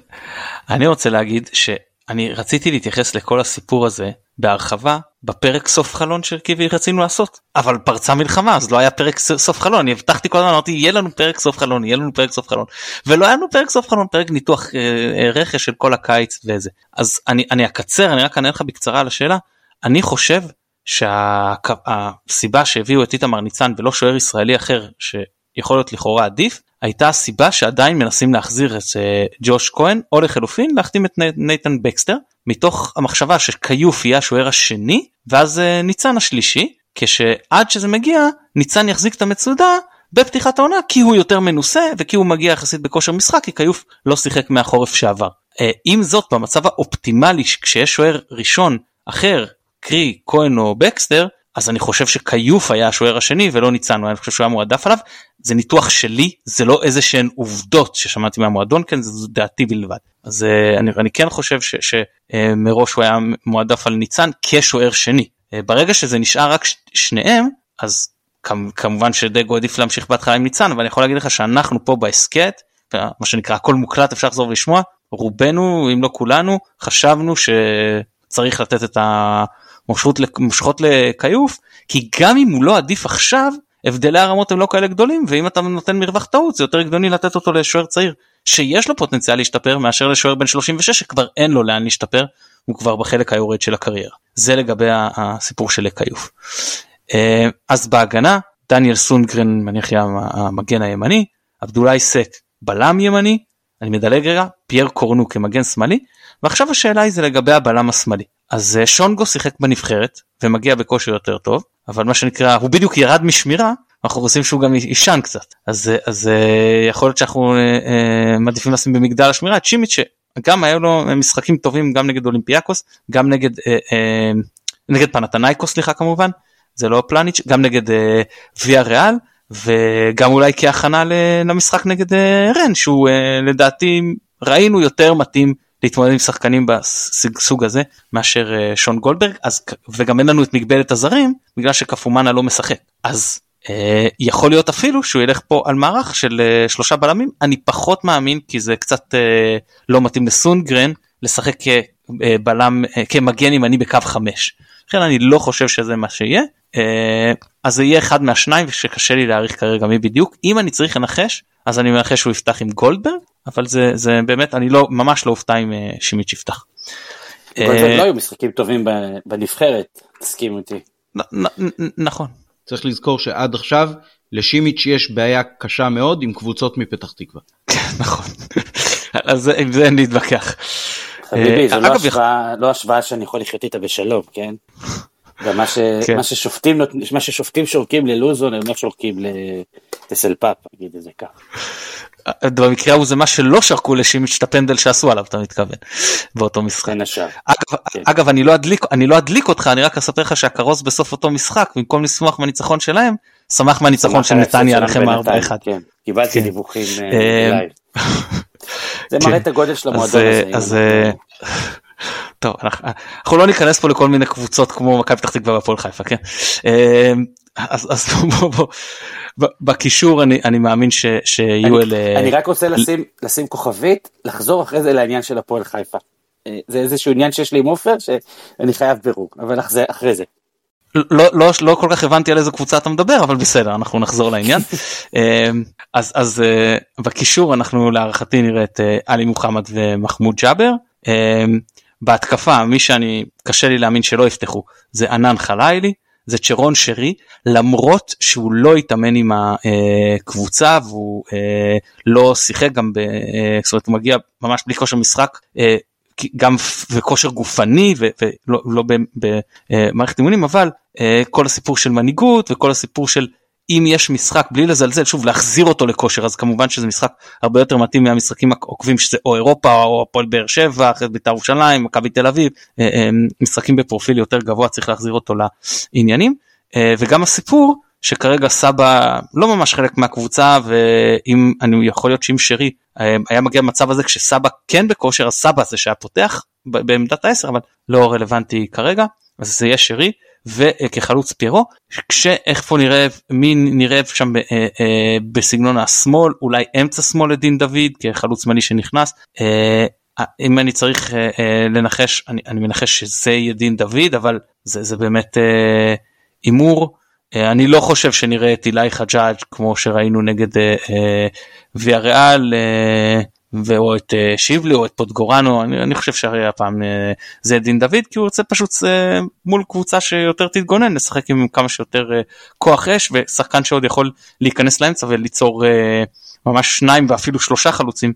אני רוצה להגיד שאני רציתי להתייחס לכל הסיפור הזה בהרחבה בפרק סוף חלון שקיווי רצינו לעשות. אבל פרצה מלחמה אז לא היה פרק סוף חלון. אני הבטחתי כל הזמן אמרתי יהיה לנו פרק סוף חלון יהיה לנו פרק סוף חלון. ולא היה לנו פרק סוף חלון פרק ניתוח אה, אה, רכש של כל הקיץ וזה. אז אני אני אקצר אני רק אענה לך בקצרה על השאלה. אני חושב שהסיבה שהביאו את איתמר ניצן ולא שוער ישראלי אחר שיכול להיות לכאורה עדיף הייתה הסיבה שעדיין מנסים להחזיר את אה, ג'וש כהן או לחלופין להחתים את נייתן בקסטר מתוך המחשבה שכיוף יהיה השוער השני ואז uh, ניצן השלישי כשעד שזה מגיע ניצן יחזיק את המצודה בפתיחת העונה כי הוא יותר מנוסה וכי הוא מגיע יחסית בכושר משחק כי כיוף לא שיחק מהחורף שעבר. Uh, עם זאת במצב האופטימלי כשיש שוער ראשון אחר קרי כהן או בקסטר אז אני חושב שכיוף היה השוער השני ולא ניצן, אני חושב שהוא היה מועדף עליו, זה ניתוח שלי, זה לא איזה שהן עובדות ששמעתי מהמועדון, כן, זו דעתי בלבד. אז uh, אני, אני כן חושב שמראש uh, הוא היה מועדף על ניצן כשוער שני. Uh, ברגע שזה נשאר רק ש- שניהם, אז כמובן שדגו עדיף להמשיך בהתחלה עם ניצן, אבל אני יכול להגיד לך שאנחנו פה בהסכת, מה שנקרא הכל מוקלט אפשר לחזור ולשמוע, רובנו אם לא כולנו חשבנו שצריך לתת את ה... מושכות, מושכות לכיוף כי גם אם הוא לא עדיף עכשיו הבדלי הרמות הם לא כאלה גדולים ואם אתה נותן מרווח טעות זה יותר גדולי לתת אותו לשוער צעיר שיש לו פוטנציאל להשתפר מאשר לשוער בן 36 שכבר אין לו לאן להשתפר הוא כבר בחלק היורד של הקריירה זה לגבי הסיפור של כיוף. אה, אז בהגנה דניאל סונגרן מניח יהיה המגן הימני עבדולאי סק בלם ימני אני מדלג רגע פייר קורנו כמגן שמאלי ועכשיו השאלה היא זה לגבי הבלם השמאלי אז אה, שונגו שיחק בנבחרת ומגיע בכושר יותר טוב אבל מה שנקרא הוא בדיוק ירד משמירה אנחנו רוצים שהוא גם יישן קצת. אז אה, אז אה, יכול להיות שאנחנו מעדיפים לשים במגדל השמירה את שימיץ' שגם היו לו משחקים טובים גם נגד אולימפיאקוס גם נגד נגד פנתנייקוס סליחה כמובן זה לא פלניץ' גם נגד ויה ריאל וגם אולי כהכנה למשחק נגד רן שהוא לדעתי ראינו יותר מתאים להתמודד עם שחקנים בסוג הזה מאשר אה, שון גולדברג. אז וגם אין לנו את מגבלת הזרים בגלל שקפומאנה לא משחק. אז אה, יכול להיות אפילו שהוא ילך פה על מערך של אה, שלושה בלמים. אני פחות מאמין כי זה קצת אה, לא מתאים לסונגרן לשחק כבלם אה, כמגן ימני בקו חמש. לכן אני לא חושב שזה מה שיהיה. אה, אז זה יהיה אחד מהשניים שקשה לי להעריך כרגע מי בדיוק. אם אני צריך לנחש אז אני מנחש שהוא יפתח עם גולדברג אבל זה זה באמת אני לא ממש לא אופתע אם אה, שימיץ' יפתח. גולדברג לא היו משחקים טובים בנבחרת תסכים איתי. נכון. צריך לזכור שעד עכשיו לשימיץ' יש בעיה קשה מאוד עם קבוצות מפתח תקווה. נכון. *laughs* אז עם זה אין להתווכח. חביבי, זו לא לא השוואה שאני יכול לחיות איתה בשלום, כן? ומה ש, כן. מה ששופטים, מה ששופטים שורקים ללוזון הם לא שורקים לטסל פאפ, נגיד את זה ככה. במקרה ההוא זה מה שלא שרקו לשימיץ' את הפנדל שעשו עליו אתה מתכוון באותו משחק. בין השאר. אגב, כן. אגב אני לא אדליק אני לא אדליק אותך אני רק אספר לך שהכרוז בסוף אותו משחק במקום לשמוח מהניצחון שלהם שמח מהניצחון של נתניה עליכם 4-1. כן. קיבלתי כן. דיווחים אה, אה, *laughs* זה מראה את הגודל של המועדון הזה. טוב אנחנו, אנחנו לא ניכנס פה לכל מיני קבוצות כמו מכבי פתח תקווה והפועל חיפה כן? אמ, אז, אז בוא, בוא, בקישור אני, אני מאמין ש, שיהיו אני, אלה אני רק רוצה לשים לשים כוכבית לחזור אחרי זה לעניין של הפועל חיפה. אה, זה איזשהו עניין שיש לי עם עופר שאני חייב בירור אבל אחרי, אחרי זה. לא, לא, לא כל כך הבנתי על איזה קבוצה אתה מדבר אבל בסדר אנחנו נחזור לעניין. *laughs* אמ, אז אז אה, בקישור אנחנו להערכתי נראה את אה, עלי מוחמד ומחמוד ג'אבר. אמ, בהתקפה מי שאני קשה לי להאמין שלא יפתחו זה ענן חלילי זה צ'רון שרי למרות שהוא לא התאמן עם הקבוצה והוא אה, לא שיחק גם ב... אה, זאת אומרת הוא מגיע ממש בלי כושר משחק אה, גם בכושר גופני ולא לא במערכת אימונים אבל כל הסיפור של מנהיגות וכל הסיפור של אם יש משחק בלי לזלזל שוב להחזיר אותו לכושר אז כמובן שזה משחק הרבה יותר מתאים מהמשחקים העוקבים שזה או אירופה או הפועל באר שבע אחרי בית"ר ירושלים מכבי תל אביב אה, אה, משחקים בפרופיל יותר גבוה צריך להחזיר אותו לעניינים אה, וגם הסיפור שכרגע סבא לא ממש חלק מהקבוצה ואם אני יכול להיות שאם שרי היה מגיע למצב הזה כשסבא כן בכושר אז סבא זה שהיה פותח בעמדת העשר אבל לא רלוונטי כרגע אז זה יהיה שרי. וכחלוץ פיירו כשאיפה נראה מי נראה שם אה, אה, בסגנון השמאל אולי אמצע שמאל לדין דוד כחלוץ זמני שנכנס. אה, אם אני צריך לנחש אני, אני מנחש שזה יהיה דין דוד אבל זה, זה באמת הימור. אני לא חושב שנראה את אילי חג'אג' כמו שראינו נגד ויה ריאל או את אה, שיבלי או את פוטגורנו אני, אני חושב שהרי הפעם אה, זה דין דוד כי הוא רוצה פשוט אה, מול קבוצה שיותר תתגונן לשחק עם כמה שיותר כוח אש ושחקן שעוד יכול להיכנס לאמצע וליצור ממש שניים ואפילו שלושה חלוצים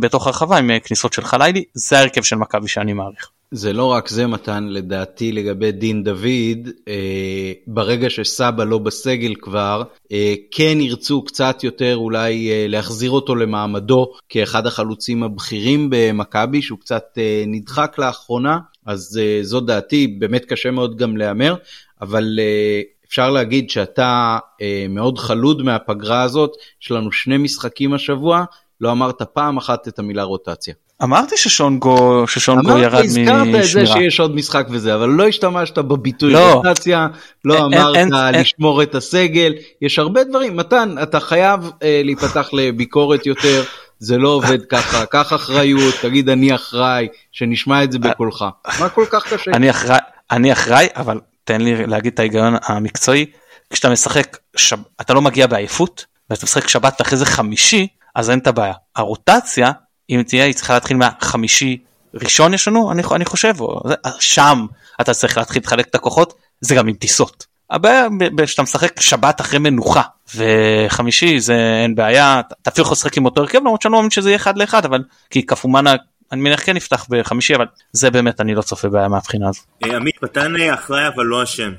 בתוך הרחבה עם כניסות של חלילי זה ההרכב של מכבי שאני מעריך. זה לא רק זה מתן, לדעתי לגבי דין דוד, אה, ברגע שסבא לא בסגל כבר, אה, כן ירצו קצת יותר אולי אה, להחזיר אותו למעמדו כאחד החלוצים הבכירים במכבי, שהוא קצת אה, נדחק לאחרונה, אז אה, זו דעתי, באמת קשה מאוד גם להמר, אבל אה, אפשר להגיד שאתה אה, מאוד חלוד מהפגרה הזאת, יש לנו שני משחקים השבוע, לא אמרת פעם אחת את המילה רוטציה. אמרתי ששונגו ששונגו ירד משמירה. אמרת, הזכרת את זה שיש עוד משחק וזה, אבל לא השתמשת בביטוי לא. רוטציה, לא אין, אמרת אין, לשמור אין. את הסגל, יש הרבה דברים. מתן, אתה חייב אה, להיפתח לביקורת יותר, זה לא עובד ככה, קח אחריות, תגיד אני אחראי, שנשמע את זה בקולך. מה כל כך קשה? אני אחראי, אני אחראי, אבל תן לי להגיד את ההיגיון המקצועי, כשאתה משחק, שב, אתה לא מגיע בעייפות, ואתה משחק שבת ואחרי זה חמישי, אז אין את הבעיה. הרוטציה אם תהיה היא צריכה להתחיל מהחמישי ראשון יש לנו אני, אני חושב או, שם אתה צריך להתחיל לחלק את הכוחות זה גם עם טיסות. הבעיה שאתה משחק שבת אחרי מנוחה וחמישי זה אין בעיה אתה אפילו יכול לשחק עם אותו הרכב למרות שאני לא מאמין שזה יהיה אחד לאחד אבל כי קפומנה אני מניח כן נפתח בחמישי אבל זה באמת אני לא צופה בעיה מהבחינה הזו. אה, עמית מתן אחראי אבל לא אשם.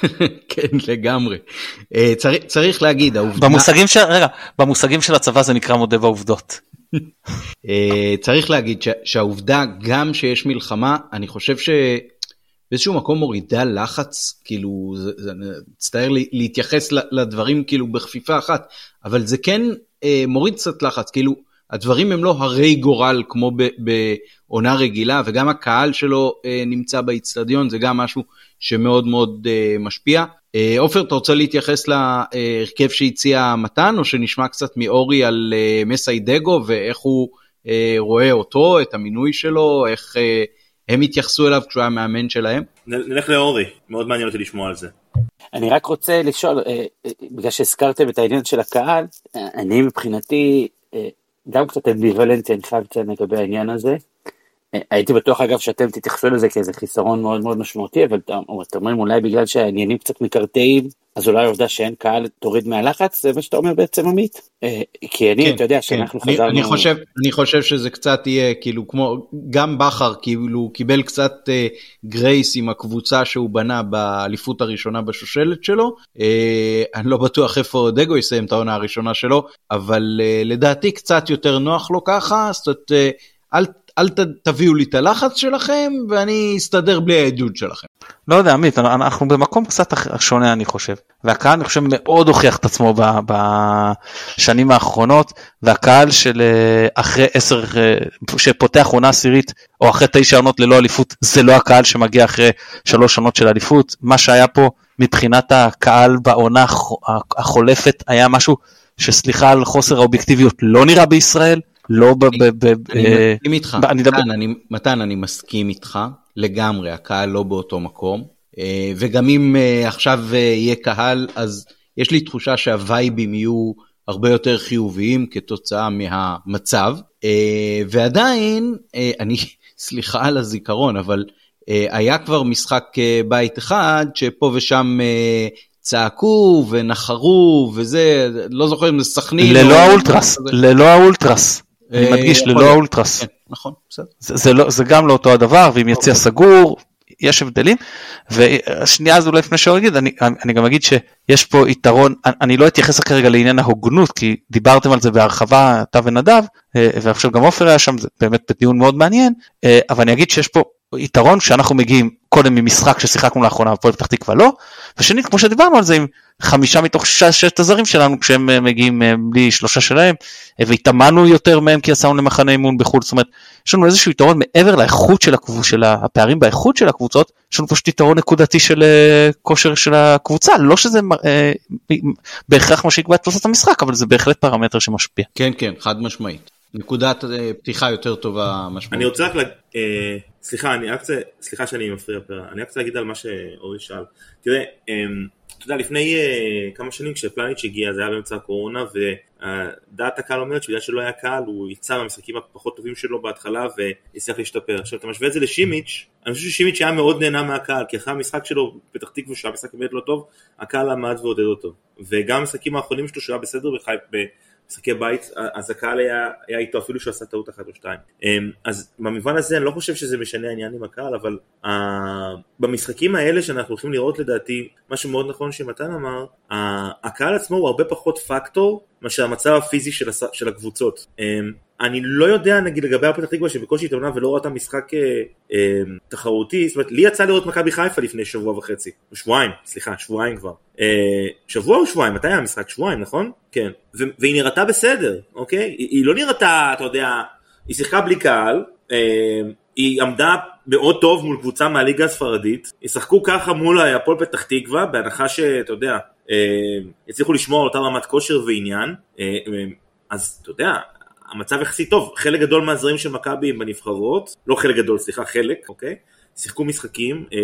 *laughs* כן לגמרי אה, צריך, צריך להגיד העובדה במושגים של רגע במושגים של הצבא זה נקרא מודה בעובדות. *laughs* אה, צריך להגיד שהעובדה גם שיש מלחמה אני חושב שבאיזשהו מקום מורידה לחץ כאילו מצטער להתייחס לדברים כאילו בכפיפה אחת אבל זה כן אה, מוריד קצת לחץ כאילו הדברים הם לא הרי גורל כמו בעונה רגילה וגם הקהל שלו אה, נמצא באיצטדיון זה גם משהו שמאוד מאוד משפיע. אה, עופר, אתה רוצה להתייחס להרכב שהציע מתן, או שנשמע קצת מאורי על אה, מסיידגו ואיך הוא אה, רואה אותו, את המינוי שלו, איך הם התייחסו אליו כשהוא היה מאמן שלהם? נלך לאורי, מאוד מעניין אותי לשמוע על זה. אני רק רוצה לשאול, בגלל שהזכרתם את העניין של הקהל, אני מבחינתי גם קצת אמביוולנטי, אני חייב לציין לגבי העניין הזה. הייתי בטוח אגב שאתם תתייחסו לזה כאיזה חיסרון מאוד מאוד משמעותי, אבל אתם אומרים אולי בגלל שהעניינים קצת מקרטעים, אז אולי העובדה שאין קהל תוריד מהלחץ, זה מה שאתה אומר בעצם עמית? אה, כי אני, כן, אתה יודע, כן. שאנחנו אני, חזרנו... אני חושב, אני חושב שזה קצת יהיה, כאילו, כמו, גם בכר, כאילו, קיבל קצת אה, גרייס עם הקבוצה שהוא בנה באליפות הראשונה בשושלת שלו. אה, אני לא בטוח איפה דגו יסיים את העונה הראשונה שלו, אבל אה, לדעתי קצת יותר נוח לו ככה, זאת אומרת, אה, אל אל ת, תביאו לי את הלחץ שלכם ואני אסתדר בלי העדות שלכם. לא יודע עמית אנחנו במקום קצת שונה אני חושב. והקהל אני חושב מאוד הוכיח את עצמו בשנים האחרונות והקהל של אה, אחרי עשר אה, שפותח עונה עשירית או אחרי תשע עונות ללא אליפות זה לא הקהל שמגיע אחרי שלוש עונות של אליפות. מה שהיה פה מבחינת הקהל בעונה החולפת היה משהו שסליחה על חוסר האובייקטיביות לא נראה בישראל לא ב... אני אה, מסכים איתך, מתן, אני מסכים איתך לגמרי, הקהל לא באותו מקום, אה, וגם אם אה, עכשיו יהיה קהל, אז יש לי תחושה שהווייבים יהיו הרבה יותר חיוביים כתוצאה מהמצב, ועדיין, אני, *laughs* סליחה על הזיכרון, אבל היה כבר משחק בית אחד שפה ושם צעקו ונחרו וזה, לא זוכר אם זה סכנין. ללא האולטרס, ללא האולטרס. אני מדגיש ללא האולטרס. כן, נכון, בסדר. זה, זה, לא, גם לא אותו הדבר, ואם יציע אוקיי. סגור, יש הבדלים. והשנייה הזו לפני שהוא יגיד, אני, אני גם אגיד שיש פה יתרון, אני לא אתייחס כרגע לעניין ההוגנות, כי דיברתם על זה בהרחבה, אתה ונדב, ועכשיו גם עופר היה שם, זה באמת בדיון מאוד מעניין, אבל אני אגיד שיש פה יתרון שאנחנו מגיעים קודם ממשחק ששיחקנו לאחרונה בפועל פתח תקווה לא, ושנית כמו שדיברנו על זה עם חמישה מתוך ששת הזרים שלנו כשהם אה, מגיעים אה, בלי שלושה שלהם והתאמנו יותר מהם כי יצאנו למחנה אימון בחו"ל, זאת אומרת יש לנו איזשהו יתרון מעבר לאיכות של הקבוצה, של הפערים באיכות של הקבוצות, יש לנו פשוט יתרון נקודתי של אה, כושר של הקבוצה, לא שזה בהכרח מה שיקבע את תוצאת המשחק אבל זה בהחלט פרמטר שמשפיע. כן כן חד משמעית. נקודת פתיחה יותר טובה משמעותית. אני רוצה רק, לה... אה, סליחה, אני רק רוצה, סליחה שאני מפריע פרה, אני רק רוצה להגיד על מה שאורי שאל. תראה, אה, אתה יודע, לפני אה, כמה שנים כשפלניץ' הגיע, זה היה באמצע הקורונה, ודעת הקהל אומרת שבגלל שלא היה קהל, הוא יצא במשחקים הפחות טובים שלו בהתחלה והצליח להשתפר. עכשיו, אתה משווה את זה לשימיץ', אני חושב ששימיץ' היה מאוד נהנה מהקהל, כי אחרי המשחק שלו בפתח תקווה, שהוא היה משחק באמת לא טוב, הקהל עמד ועודד אותו. וגם המשחקים האחרונים שלו, שהוא היה בסדר בחייפ, משחקי בית, אז הקהל היה, היה איתו אפילו שהוא עשה טעות אחת או שתיים. אמ, אז במובן הזה אני לא חושב שזה משנה העניין עם הקהל, אבל uh, במשחקים האלה שאנחנו הולכים לראות לדעתי, משהו מאוד נכון שמתן אמר, uh, הקהל עצמו הוא הרבה פחות פקטור מאשר המצב הפיזי של, הס... של הקבוצות. Um, אני לא יודע נגיד לגבי הפתח תקווה שבקושי התאמנה ולא ראתה משחק אה, אה, תחרותי, זאת אומרת לי יצא לראות מכבי חיפה לפני שבוע וחצי, או שבועיים, סליחה, שבועיים כבר. אה, שבוע או שבועיים? מתי היה המשחק? שבועיים, נכון? כן. ו- והיא נראתה בסדר, אוקיי? היא, היא לא נראתה, אתה יודע, היא שיחקה בלי קהל, אה, היא עמדה מאוד טוב מול קבוצה מהליגה הספרדית, ישחקו ככה מול הפועל פתח תקווה, בהנחה שאתה יודע, אה, הצליחו לשמור על אותה רמת כושר ועניין, אה, אה, אז אתה יודע, המצב יחסית טוב, חלק גדול מהזרים של מכבי הם בנבחרות, לא חלק גדול, סליחה, חלק, אוקיי? שיחקו משחקים, אה,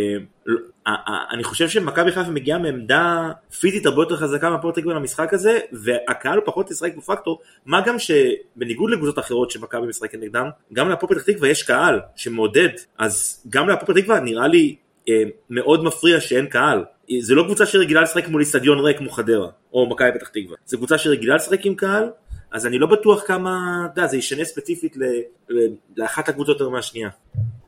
לא, אה, אה, אני חושב שמכבי חיפה מגיעה מעמדה פיזית הרבה יותר חזקה מהפועל תקווה למשחק הזה, והקהל פחות ישחק בפקטור, מה גם שבניגוד לקבוצות אחרות שמכבי משחקת נגדם, גם להפועל פתח תקווה יש קהל שמעודד, אז גם להפועל פתח תקווה נראה לי מאוד מפריע שאין קהל. זה לא קבוצה שרגילה לשחק מול איצטדיון ריק כמו חדרה, או מכבי פתח תקווה. זו קבוצה שרגילה לשחק עם קהל, אז אני לא בטוח כמה, אתה יודע, זה ישנה ספציפית לאחת הקבוצות יותר מהשנייה.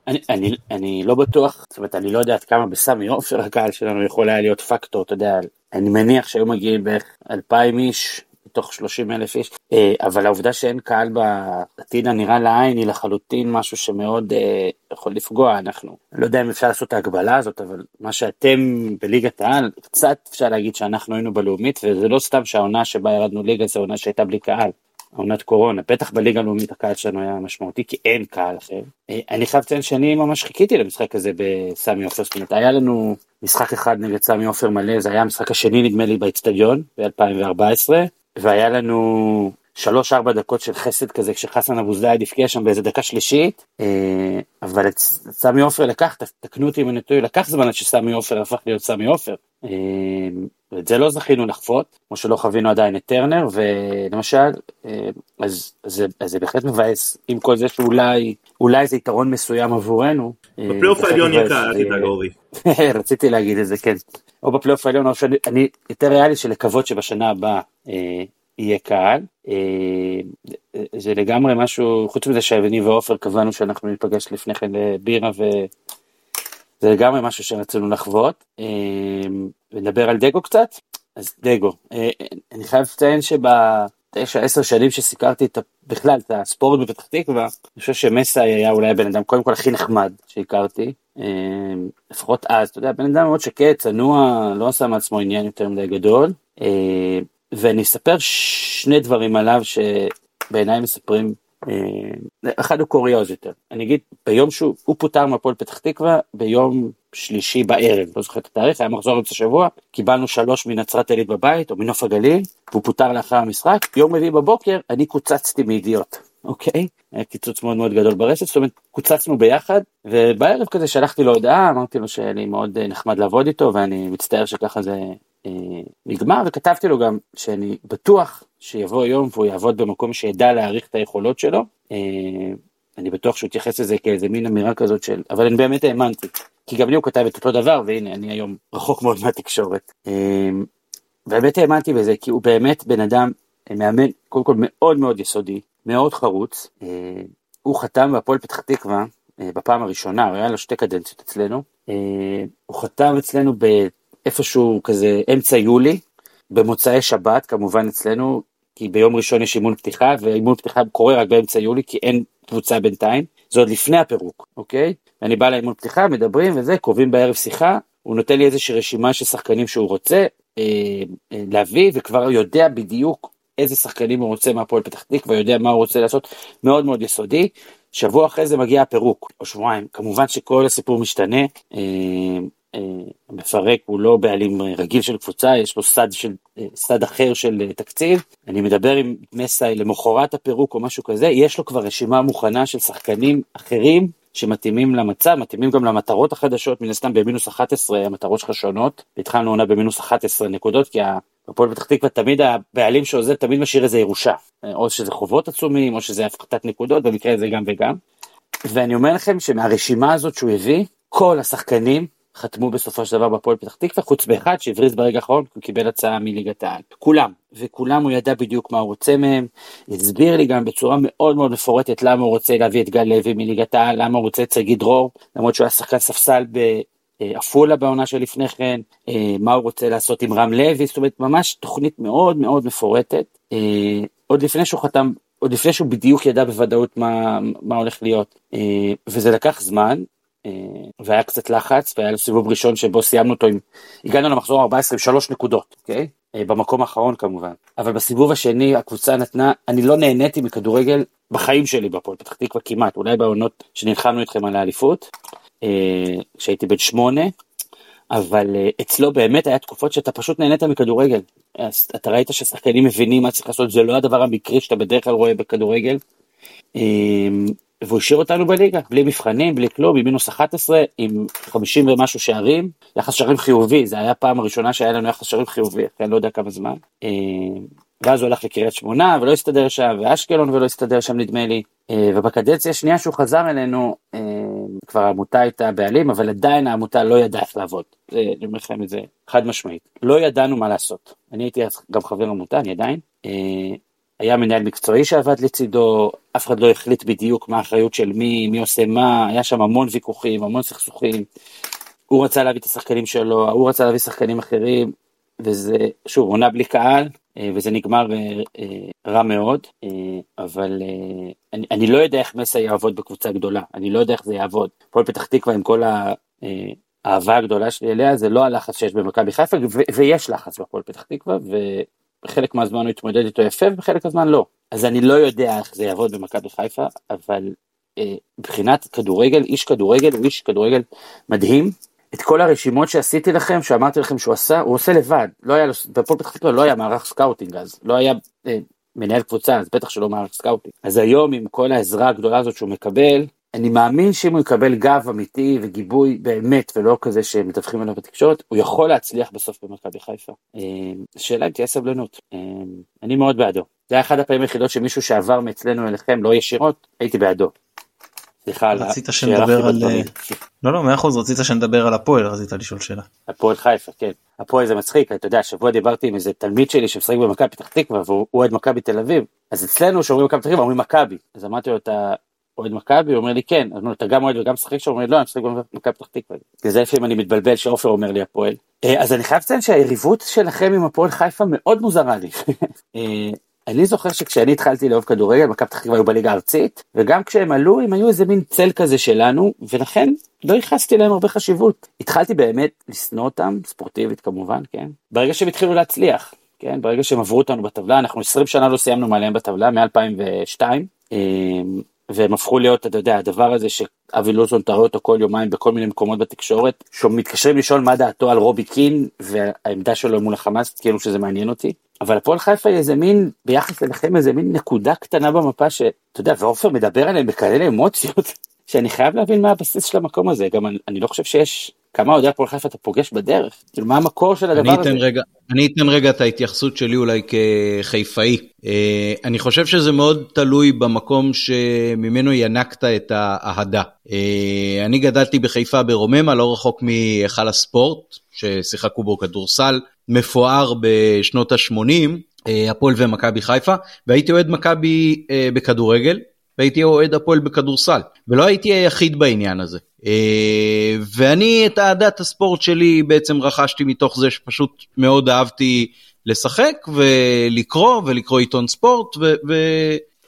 אני, אני, אני לא בטוח, זאת אומרת, אני לא יודע עד כמה בסמי עופר הקהל שלנו יכול היה להיות פקטור, אתה יודע, אני מניח שהיו מגיעים בערך אלפיים איש מתוך שלושים אלף איש, אה, אבל העובדה שאין קהל בעתיד הנראה לעין היא לחלוטין משהו שמאוד אה, יכול לפגוע, אנחנו לא יודע אם אפשר לעשות את ההגבלה הזאת, אבל מה שאתם בליגת העל, קצת אפשר להגיד שאנחנו היינו בלאומית, וזה לא סתם שהעונה שבה ירדנו ליגה זו עונה שהייתה בלי קהל. עונת קורונה, בטח בליגה הלאומית הקהל שלנו היה משמעותי כי אין קהל אחר. אה, אני חייב לציין שאני ממש חיכיתי למשחק הזה בסמי עופר, זאת אומרת היה לנו משחק אחד נגד סמי עופר מלא, זה היה המשחק השני נדמה לי באצטדיון ב-2014, והיה לנו שלוש ארבע דקות של חסד כזה כשחסן אבו זייד הבקיע שם באיזה דקה שלישית אה, אבל את סמי עופר לקח תקנו אותי אם אני טועה לקח זמן עד שסמי עופר הפך להיות סמי עופר אה, ואת זה לא זכינו לחוות כמו שלא חווינו עדיין את טרנר ולמשל אה, אז, אז, אז זה בהחלט מבאס עם כל זה שאולי אולי זה יתרון מסוים עבורנו. בפלייאוף העליון קל, אל תדאג אורי. *laughs* רציתי להגיד את זה כן. או בפלייאוף העליון או שאני יותר ריאלי של לקוות שבשנה הבאה יהיה קהל. אה, זה לגמרי משהו, חוץ מזה שאני ועופר קבענו שאנחנו ניפגש לפני כן לבירה וזה לגמרי משהו שרצינו לחוות. אה, ונדבר על דגו קצת? אז דגו, אה, אני חייב לציין שבתשע עשר שנים שסיקרתי את, בכלל את הספורט בפתח תקווה, אני חושב שמסאי היה אולי הבן אדם קודם כל הכי נחמד שהכרתי. לפחות אז, אתה יודע, בן אדם מאוד שקט, צנוע, לא עשה מעצמו עניין יותר מדי גדול. ואני אספר שני דברים עליו שבעיניי מספרים, אה, אחד הוא קוריוז יותר, אני אגיד ביום שהוא הוא פוטר מהפועל פתח תקווה ביום שלישי בערב, לא זוכר את התאריך, היה מחזור אמצע שבוע, קיבלנו שלוש מנצרת עילית בבית או מנוף הגליל, והוא פוטר לאחר המשחק, יום רביעי בבוקר אני קוצצתי מידיעות, אוקיי? היה קיצוץ מאוד מאוד גדול ברשת, זאת אומרת קוצצנו ביחד, ובערב כזה שלחתי לו הודעה, אמרתי לו שאני מאוד אה, נחמד לעבוד איתו ואני מצטער שככה זה אה, נגמר וכתבתי לו גם שאני בטוח שיבוא יום והוא יעבוד במקום שידע להעריך את היכולות שלו. אה, אני בטוח שהוא יתייחס לזה כאיזה מין אמירה כזאת של, אבל אני באמת האמנתי, כי גם לי הוא כתב את אותו דבר והנה אני היום רחוק מאוד מהתקשורת. אה, באמת האמנתי בזה כי הוא באמת בן אדם, מאמן קודם כל מאוד מאוד יסודי, מאוד חרוץ. הוא חתם בהפועל פתח תקווה בפעם הראשונה, הוא היה לו שתי קדנציות אצלנו. הוא חתם אצלנו באיפשהו כזה אמצע יולי, במוצאי שבת כמובן אצלנו, כי ביום ראשון יש אימון פתיחה, ואימון פתיחה קורה רק באמצע יולי, כי אין קבוצה בינתיים, זה עוד לפני הפירוק, אוקיי? ואני בא לאימון פתיחה, מדברים וזה, קובעים בערב שיחה, הוא נותן לי איזושהי רשימה של שחקנים שהוא רוצה אה, אה, להביא, וכבר יודע בדיוק איזה שחקנים הוא רוצה מהפועל פתח תקווה, יודע מה הוא רוצה לעשות, מאוד מאוד יסודי. שבוע אחרי זה מגיע הפירוק, או שבועיים. כמובן שכל הסיפור משתנה. אה, המפרק הוא לא בעלים רגיל של קבוצה, יש לו סד, של, סד אחר של תקציב. אני מדבר עם מסאי למחרת הפירוק או משהו כזה, יש לו כבר רשימה מוכנה של שחקנים אחרים שמתאימים למצב, מתאימים גם למטרות החדשות, מן הסתם במינוס 11 המטרות שלך שונות, והתחלנו עונה במינוס 11 נקודות, כי הפועל פתח תקווה תמיד הבעלים שעוזב תמיד משאיר איזה ירושה, או שזה חובות עצומים, או שזה הפחתת נקודות, במקרה הזה גם וגם. ואני אומר לכם שמהרשימה הזאת שהוא הביא, כל השחקנים חתמו בסופו של דבר בפועל פתח תקווה, חוץ באחד שהבריז ברגע האחרון, הוא קיבל הצעה מליגת העל. כולם, וכולם הוא ידע בדיוק מה הוא רוצה מהם, הסביר לי גם בצורה מאוד מאוד מפורטת למה הוא רוצה להביא את גל לוי מליגת העל, למה הוא רוצה את שגיא דרור, למרות שהוא היה שחקן ספסל בעפולה בעונה שלפני כן, אה, מה הוא רוצה לעשות עם רם לוי, זאת אומרת ממש תוכנית מאוד מאוד מפורטת, אה, עוד לפני שהוא חתם עוד לפני שהוא בדיוק ידע בוודאות מה, מה הולך להיות, אה, וזה לקח זמן, והיה קצת לחץ, והיה לו סיבוב ראשון שבו סיימנו אותו עם, הגענו למחזור 14 עם שלוש נקודות, אוקיי? אה, במקום האחרון כמובן. אבל בסיבוב השני הקבוצה נתנה, אני לא נהניתי מכדורגל בחיים שלי בהפועל פתח תקווה כמעט, אולי בעונות שנלחמנו איתכם על האליפות, כשהייתי בן שמונה, אבל אצלו באמת היה תקופות שאתה פשוט נהנית מכדורגל. אתה ראית ששחקנים מבינים מה צריך לעשות, זה לא הדבר המקרי שאתה בדרך כלל רואה בכדורגל. והוא השאיר אותנו בליגה, בלי מבחנים, בלי כלום, עם מינוס 11, עם 50 ומשהו שערים, יחס שערים חיובי, זה היה הפעם הראשונה שהיה לנו יחס שערים חיובי, אחרי אני לא יודע כמה זמן. אה, ואז הוא הלך לקריית שמונה ולא הסתדר שם, ואשקלון ולא הסתדר שם נדמה לי. אה, ובקדנציה השנייה שהוא חזר אלינו, אה, כבר העמותה הייתה בעלים, אבל עדיין העמותה לא ידעה איך לעבוד. אני אומר לכם את זה חד משמעית. לא ידענו מה לעשות. אני הייתי גם חבר עמותה, אני עדיין. היה מנהל מקצועי שעבד לצידו, אף אחד לא החליט בדיוק מה האחריות של מי, מי עושה מה, היה שם המון ויכוחים, המון סכסוכים. הוא רצה להביא את השחקנים שלו, הוא רצה להביא שחקנים אחרים, וזה, שוב, עונה בלי קהל, אה, וזה נגמר אה, אה, רע מאוד, אבל אני, אני לא יודע איך מסע יעבוד בקבוצה גדולה, אני לא יודע איך זה יעבוד. פועל פתח תקווה עם כל האהבה הגדולה שלי אליה, זה לא הלחץ שיש במכבי חיפה, ויש לחץ בפועל פתח תקווה, בחלק מהזמן הוא התמודד איתו יפה ובחלק מהזמן לא. אז אני לא יודע איך זה יעבוד במכבי חיפה, אבל אה, מבחינת כדורגל, איש כדורגל הוא איש כדורגל מדהים. את כל הרשימות שעשיתי לכם, שאמרתי לכם שהוא עשה, הוא עושה לבד. לא היה בפועל פתח תקווה לא היה מערך scouting אז, לא היה אה, מנהל קבוצה, אז בטח שלא מערך scouting. אז היום עם כל העזרה הגדולה הזאת שהוא מקבל, אני מאמין שאם הוא יקבל גב אמיתי וגיבוי באמת ולא כזה שמדווחים עליו בתקשורת, הוא יכול להצליח בסוף במכבי חיפה. אה, השאלה אם תהיה סבלנות. אה, אני מאוד בעדו. זה היה אחד הפעמים היחידות שמישהו שעבר מאצלנו אליכם, לא ישירות, הייתי בעדו. סליחה על רצית שנדבר על... אה, לא לא מאה אחוז רצית שנדבר על הפועל רצית לשאול שאלה. הפועל חיפה כן. הפועל זה מצחיק אתה יודע השבוע דיברתי עם איזה תלמיד שלי שמשחק במכבי פתח תקווה והוא אוהד מכבי תל אביב אז אצלנו שאומרים מכבי פתח תקווה אומרים מכבי אז אמרתי לו אתה אוהד מכבי? הוא אומר לי כן, אז אתה גם אוהד וגם משחק שם? הוא אומר לא, אני משחק במכבי פתח תקווה. זה לפעמים אני מתבלבל שעופר אומר לי הפועל. אה, אז אני חייב לציין שהיריבות שלכם עם הפועל חיפה מאוד מוזרה לי. *laughs* אה, אני זוכר שכשאני התחלתי לאהוב כדורגל, מכבי פתח תקווה היו בליגה הארצית, וגם כשהם עלו הם היו איזה מין צל כזה שלנו, ולכן לא ייחסתי להם הרבה חשיבות. התחלתי באמת לשנוא אותם, ספורטיבית כמובן, כן? ברגע שהם התחילו להצליח, כן? ברגע שהם עברו אותנו בטבלה, אנחנו 20 שנה לא סיימנו מעליהם בטבלה, מ-2002. והם הפכו להיות, אתה יודע, הדבר הזה שאבי לוזון תראה אותו כל יומיים בכל מיני מקומות בתקשורת, שמתקשרים לשאול מה דעתו על רובי קין והעמדה שלו מול החמאס, כאילו שזה מעניין אותי. אבל הפועל חיפה היא איזה מין, ביחס אליכם איזה מין נקודה קטנה במפה שאתה יודע, ועופר מדבר עליהם בכאלה אמוציות, *laughs* שאני חייב להבין מה הבסיס של המקום הזה, גם אני, אני לא חושב שיש כמה אוהדי הפועל חיפה אתה פוגש בדרך? כאילו מה המקור של הדבר אני הזה? רגע, אני אתן רגע את ההתייחסות שלי אולי כחיפאי. אה, אני חושב שזה מאוד תלוי במקום שממנו ינקת את האהדה. אה, אני גדלתי בחיפה ברוממה, לא רחוק מהיכל הספורט, ששיחקו בו כדורסל מפואר בשנות ה-80, אה, הפועל ומכבי חיפה, והייתי אוהד מכבי בכדורגל. והייתי אוהד הפועל בכדורסל, ולא הייתי היחיד בעניין הזה. אה, ואני את אהדת הספורט שלי בעצם רכשתי מתוך זה שפשוט מאוד אהבתי לשחק ולקרוא ולקרוא עיתון ספורט ו...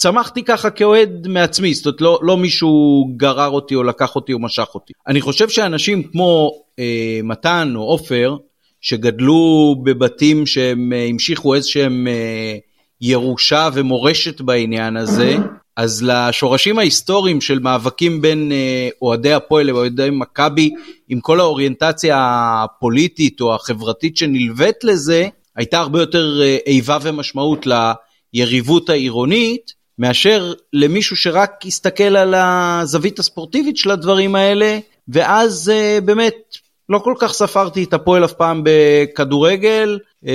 צמחתי ככה כאוהד מעצמי, זאת אומרת לא, לא מישהו גרר אותי או לקח אותי או משך אותי. אני חושב שאנשים כמו אה, מתן או עופר, שגדלו בבתים שהם אה, המשיכו איזשהם אה, ירושה ומורשת בעניין הזה, אז לשורשים ההיסטוריים של מאבקים בין אה, אוהדי הפועל לאוהדי מכבי, עם כל האוריינטציה הפוליטית או החברתית שנלווית לזה, הייתה הרבה יותר אה, איבה ומשמעות ליריבות העירונית, מאשר למישהו שרק יסתכל על הזווית הספורטיבית של הדברים האלה, ואז uh, באמת לא כל כך ספרתי את הפועל אף פעם בכדורגל, uh,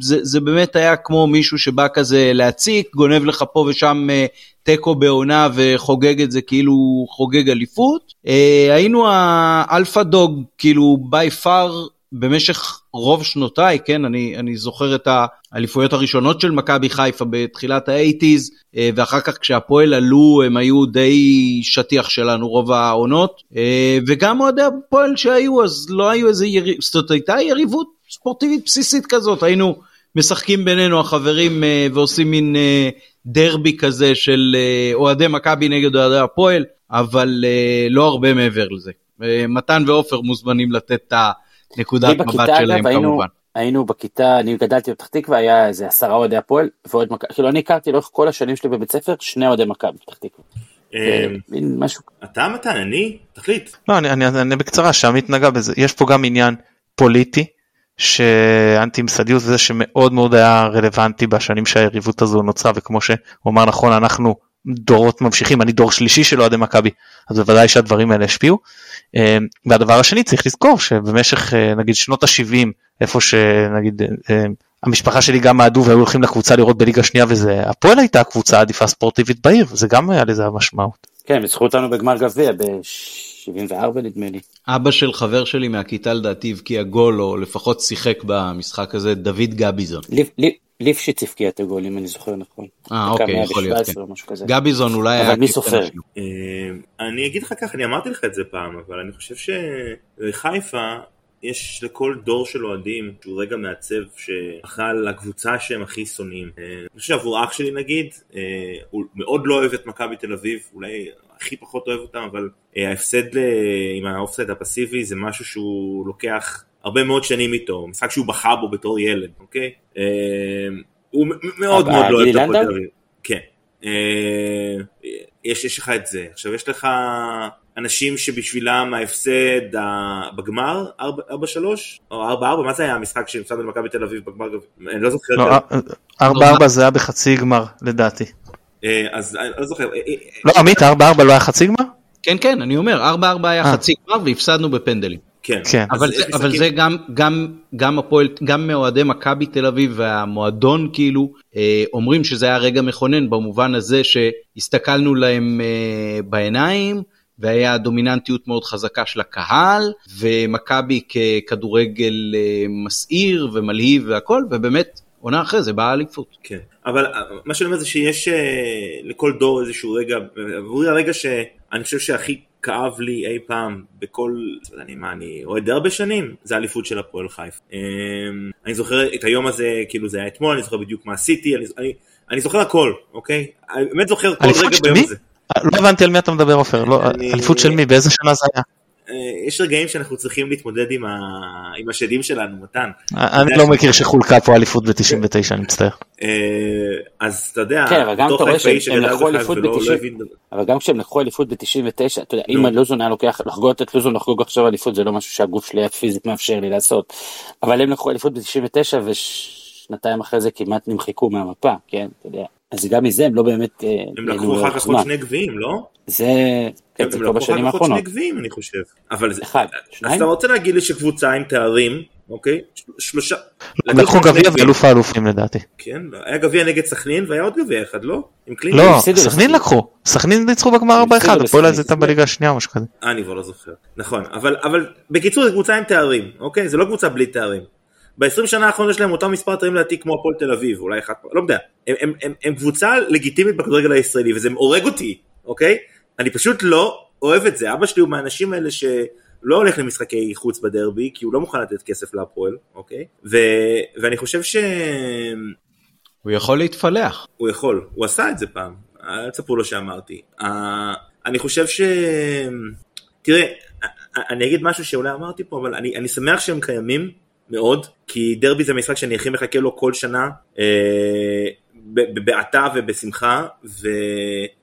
זה, זה באמת היה כמו מישהו שבא כזה להציק, גונב לך פה ושם אה, תיקו בעונה וחוגג את זה כאילו חוגג אליפות. אה, היינו ה alpha dog כאילו by far במשך רוב שנותיי, כן, אני, אני זוכר את האליפויות הראשונות של מכבי חיפה בתחילת האייטיז, אה, ואחר כך כשהפועל עלו הם היו די שטיח שלנו רוב העונות, אה, וגם אוהדי הפועל שהיו אז לא היו איזה יריבות, זאת אומרת הייתה יריבות ספורטיבית בסיסית כזאת, היינו משחקים בינינו החברים אה, ועושים מין דרבי כזה של אוהדי מכבי נגד אוהדי הפועל, אבל לא הרבה מעבר לזה. מתן ועופר מוזמנים לתת את ה... נקודת מבט שלהם היינו, כמובן. היינו בכיתה, אני גדלתי בפתח תקווה, היה איזה עשרה אוהדי הפועל, ועוד מכבי, כאילו אני הכרתי לאורך כל השנים שלי בבית ספר, שני אוהדי מכבי בפתח תקווה. אה, משהו. אתה מתן, אני? תחליט. לא, אני, אני, אני בקצרה, שעמית נגע בזה, יש פה גם עניין פוליטי, שאנטי ממסדיות זה שמאוד מאוד היה רלוונטי בשנים שהיריבות הזו נוצרה וכמו שהוא אמר נכון אנחנו דורות ממשיכים אני דור שלישי של אוהדי מכבי אז בוודאי שהדברים האלה השפיעו. אה, והדבר השני צריך לזכור שבמשך אה, נגיד שנות ה-70 איפה שנגיד אה, המשפחה שלי גם אהדו והיו הולכים לקבוצה לראות בליגה שנייה וזה הפועל הייתה הקבוצה העדיפה ספורטיבית בעיר זה גם היה לזה המשמעות. כן ניצחו אותנו בגמר גביע ב-74 נדמה לי. אבא של חבר שלי מהכיתה לדעתי הבקיע גול או לפחות שיחק במשחק הזה דוד גביזון. ליפשיץ הבקיע את הגול אם אני זוכר נכון. אה אוקיי יכול להיות. כן. גביזון אולי היה... אבל מי סופר? אה, אני אגיד לך ככה אני אמרתי לך את זה פעם אבל אני חושב שחיפה יש לכל דור של אוהדים שהוא רגע מעצב שאכל לקבוצה שהם הכי שונאים. אה, אני חושב שעבור אח שלי נגיד, אה, הוא מאוד לא אוהב את מכבי תל אביב, אולי הכי פחות אוהב אותם, אבל ההפסד עם האופסייד הפסיבי זה משהו שהוא לוקח הרבה מאוד שנים איתו, משחק שהוא בחר בו בתור ילד, אוקיי? אה, הוא מאוד מאוד לא אוהב את הפועל תל אביב. כן. אה, יש, יש לך את זה. עכשיו יש לך אנשים שבשבילם ההפסד בגמר 4-3 או 4-4 מה זה היה המשחק שהפסדנו למכבי תל אביב בגמר אני לא זוכר. 4-4 לא, זה היה בחצי גמר לדעתי. אה, אז אני לא זוכר. לא עמית 4-4 לא היה חצי גמר? כן כן אני אומר 4-4 היה חצי גמר והפסדנו בפנדלים. כן. כן. אבל, זה, אבל זה גם, גם, גם הפועל, גם מאוהדי מכבי תל אביב והמועדון כאילו אה, אומרים שזה היה רגע מכונן במובן הזה שהסתכלנו להם אה, בעיניים והיה דומיננטיות מאוד חזקה של הקהל ומכבי ככדורגל אה, מסעיר ומלהיב והכל ובאמת עונה אחרי זה באה אליפות. כן, אבל מה שאני אומר זה שיש לכל דור איזשהו רגע, עבורי הרגע שאני חושב שהכי כאב לי אי פעם בכל, אני מה, אני אוהד הרבה שנים, זה האליפות של הפועל חיפה. אמ, אני זוכר את היום הזה, כאילו זה היה אתמול, אני זוכר בדיוק מה עשיתי, אני, אני, אני זוכר הכל, אוקיי? אני באמת זוכר כל רגע ביום הזה. לא הבנתי על מי אתה מדבר עופר, לא, אליפות של מי, באיזה שנה זה היה? אה, יש רגעים שאנחנו צריכים להתמודד עם, ה... עם השדים שלנו, מתן. אני לא מכיר שחולקה פה אליפות ב-99, אני מצטער. אה, אז אתה יודע, כן, אבל גם אתה רואה שהם לקחו אליפות ב-99, אבל גם כשהם לקחו אליפות ב-99, אתה יודע, אם לוזון היה לוקח, לחגוג את לוזון לחגוג עכשיו אליפות, זה לא משהו שהגוף שלי הפיזית מאפשר לי לעשות. אבל הם לקחו אליפות ב-99 ושנתיים אחרי זה כמעט נמחקו מהמפה, כן, אתה יודע. אז גם מזה הם לא באמת... אה, הם לקחו אחר כך עוד שני גביעים, לא? זה... כן, זה כבר בשנים האחרונות. גביעים, אני חושב. אבל זה... אחד, שניים? אז אתה רוצה להגיד לי שקבוצה עם תארים, אוקיי? שלושה... הם לקחו גביע ואלוף האלופים לדעתי. כן, היה גביע נגד סכנין והיה עוד גביע אחד, לא? לא, סכנין לקחו. סכנין ניצחו בגמר 4-1, הפועל אז הייתה בליגה השנייה או משהו כזה. אה, אני כבר לא זוכר. נכון, אבל בקיצור זו קבוצה עם תארים, אוקיי? זה לא קבוצה בלי תארים. ב-20 שנה האחרונות יש להם אותם מספר תארים לדעתי כמו הפועל תל אביב, אולי אחת, לא יודע, הם, הם, הם, הם קבוצה לגיטימית בכדורגל הישראלי וזה הורג אותי, אוקיי? אני פשוט לא אוהב את זה, אבא שלי הוא מהאנשים האלה שלא הולך למשחקי חוץ בדרבי כי הוא לא מוכן לתת כסף להפועל, אוקיי? ו, ואני חושב ש... הוא יכול להתפלח. הוא יכול, הוא עשה את זה פעם, אל תספרו לו שאמרתי. Uh, אני חושב ש... תראה, אני אגיד משהו שאולי אמרתי פה, אבל אני, אני שמח שהם קיימים מאוד, כי דרבי זה משחק שאני הכי מחכה לו כל שנה, אה, בבעתה ובשמחה, ו,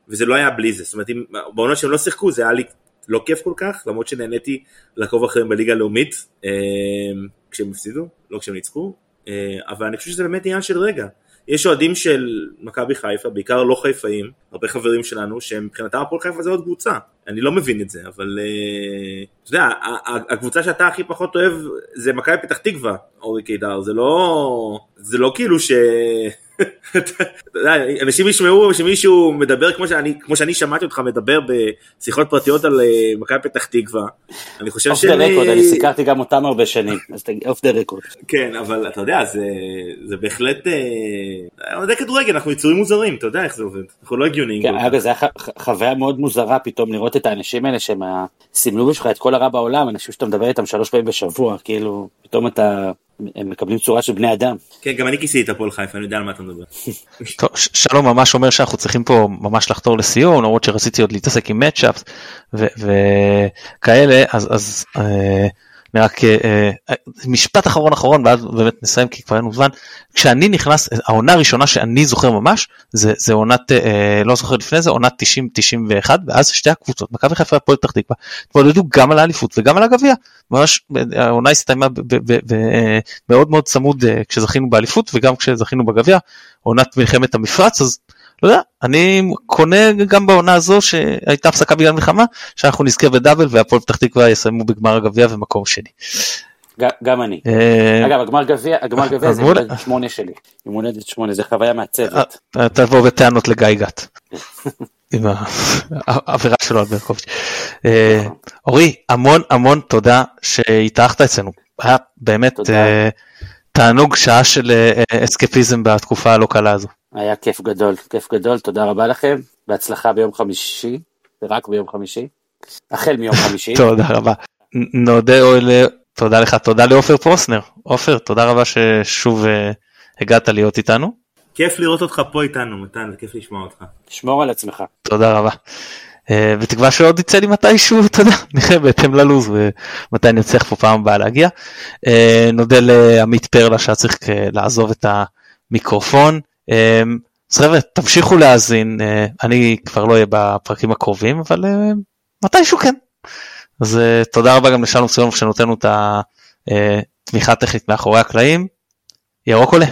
וזה לא היה בלי זה. זאת אומרת, בעונות שהם לא שיחקו זה היה לי לא כיף כל כך, למרות שנהניתי לעקוב אחריהם בליגה הלאומית, אה, כשהם הפסידו, לא כשהם ניצחו, אה, אבל אני חושב שזה באמת עניין של רגע. יש אוהדים של מכבי חיפה, בעיקר לא חיפאים, הרבה חברים שלנו, שהם מבחינתם הפועל חיפה זה עוד קבוצה. אני לא מבין את זה, אבל uh, אתה יודע, הקבוצה שאתה הכי פחות אוהב זה מכבי פתח תקווה, אורי קידר, זה לא, זה לא כאילו ש... *laughs* אנשים ישמעו שמישהו מדבר כמו שאני, כמו שאני שמעתי אותך מדבר בשיחות פרטיות על אה, מכבי פתח תקווה. אני חושב ש... off the record, אני סיקרתי גם אותם הרבה שנים, אז off the record. כן, אבל אתה יודע, זה, זה בהחלט... אוהדי כדורגל, אנחנו יצורים מוזרים, אתה יודע איך זה עובד, אנחנו לא הגיוניים. כן, אגב, זה היה חוויה מאוד מוזרה פתאום לראות את האנשים האלה שהם סימלו בשבילך את כל הרע בעולם, אנשים שאתה מדבר איתם שלוש פעמים בשבוע, כאילו, פתאום אתה... הם מקבלים צורה של בני אדם. כן, גם אני כיסיתי את הפועל חיפה, אני יודע על מה אתה מדבר. *laughs* טוב, שלום ממש אומר שאנחנו צריכים פה ממש לחתור לסיום, למרות שרציתי עוד להתעסק עם מצ'אפס וכאלה, אז, אז אה, רק אה, אה, משפט אחרון אחרון ואז באמת נסיים כי כבר אין לנו זמן. כשאני נכנס העונה הראשונה שאני זוכר ממש זה, זה עונת אה, לא זוכר לפני זה עונת 90 91 ואז שתי הקבוצות מכבי חיפה והפועל פתח תקווה התמודדו גם על האליפות וגם על הגביע. ממש העונה הסתיימה מאוד מאוד צמוד כשזכינו באליפות וגם כשזכינו בגביע עונת מלחמת המפרץ אז לא יודע, אני קונה גם בעונה הזו שהייתה הפסקה בגלל מלחמה, שאנחנו נזכה בדאבל והפועל פתח תקווה יסיימו בגמר הגביע ומקום שני. גם אני. אה, אגב, הגמר גביע, הגמר גביע זה יום הולדת שמונה שלי. יום הולדת שמונה, זה חוויה מעצבת. אה, תבוא בטענות לגיא גת. עם העבירה שלו על ברקוביץ'. אה, נכון. אורי, המון המון תודה שהתארחת אצלנו. היה באמת תענוג שעה של אסקפיזם בתקופה הלא קלה הזו. היה כיף גדול, כיף גדול, תודה רבה לכם, בהצלחה ביום חמישי, ורק ביום חמישי, החל מיום חמישי. *laughs* תודה רבה. נודה אוהל, תודה לך, תודה לעופר פרוסנר. עופר, תודה רבה ששוב uh, הגעת להיות איתנו. כיף לראות אותך פה איתנו, מתן, זה כיף לשמוע אותך. שמור על עצמך. תודה רבה. Uh, בתקווה שעוד יצא לי מתישהו, *laughs* אתה יודע, נראה בהתאם ללו"ז ומתי אני אצליח פה פעם הבאה להגיע. Uh, נודה לעמית פרלה שהיה צריך לעזוב את המיקרופון. אמ, אז חבר'ה תמשיכו להאזין אה, אני כבר לא אהיה בפרקים הקרובים אבל אה, מתישהו כן. אז אה, תודה רבה גם לשלום סיונוב שנותן לנו את התמיכה הטכנית מאחורי הקלעים. ירוק עולה.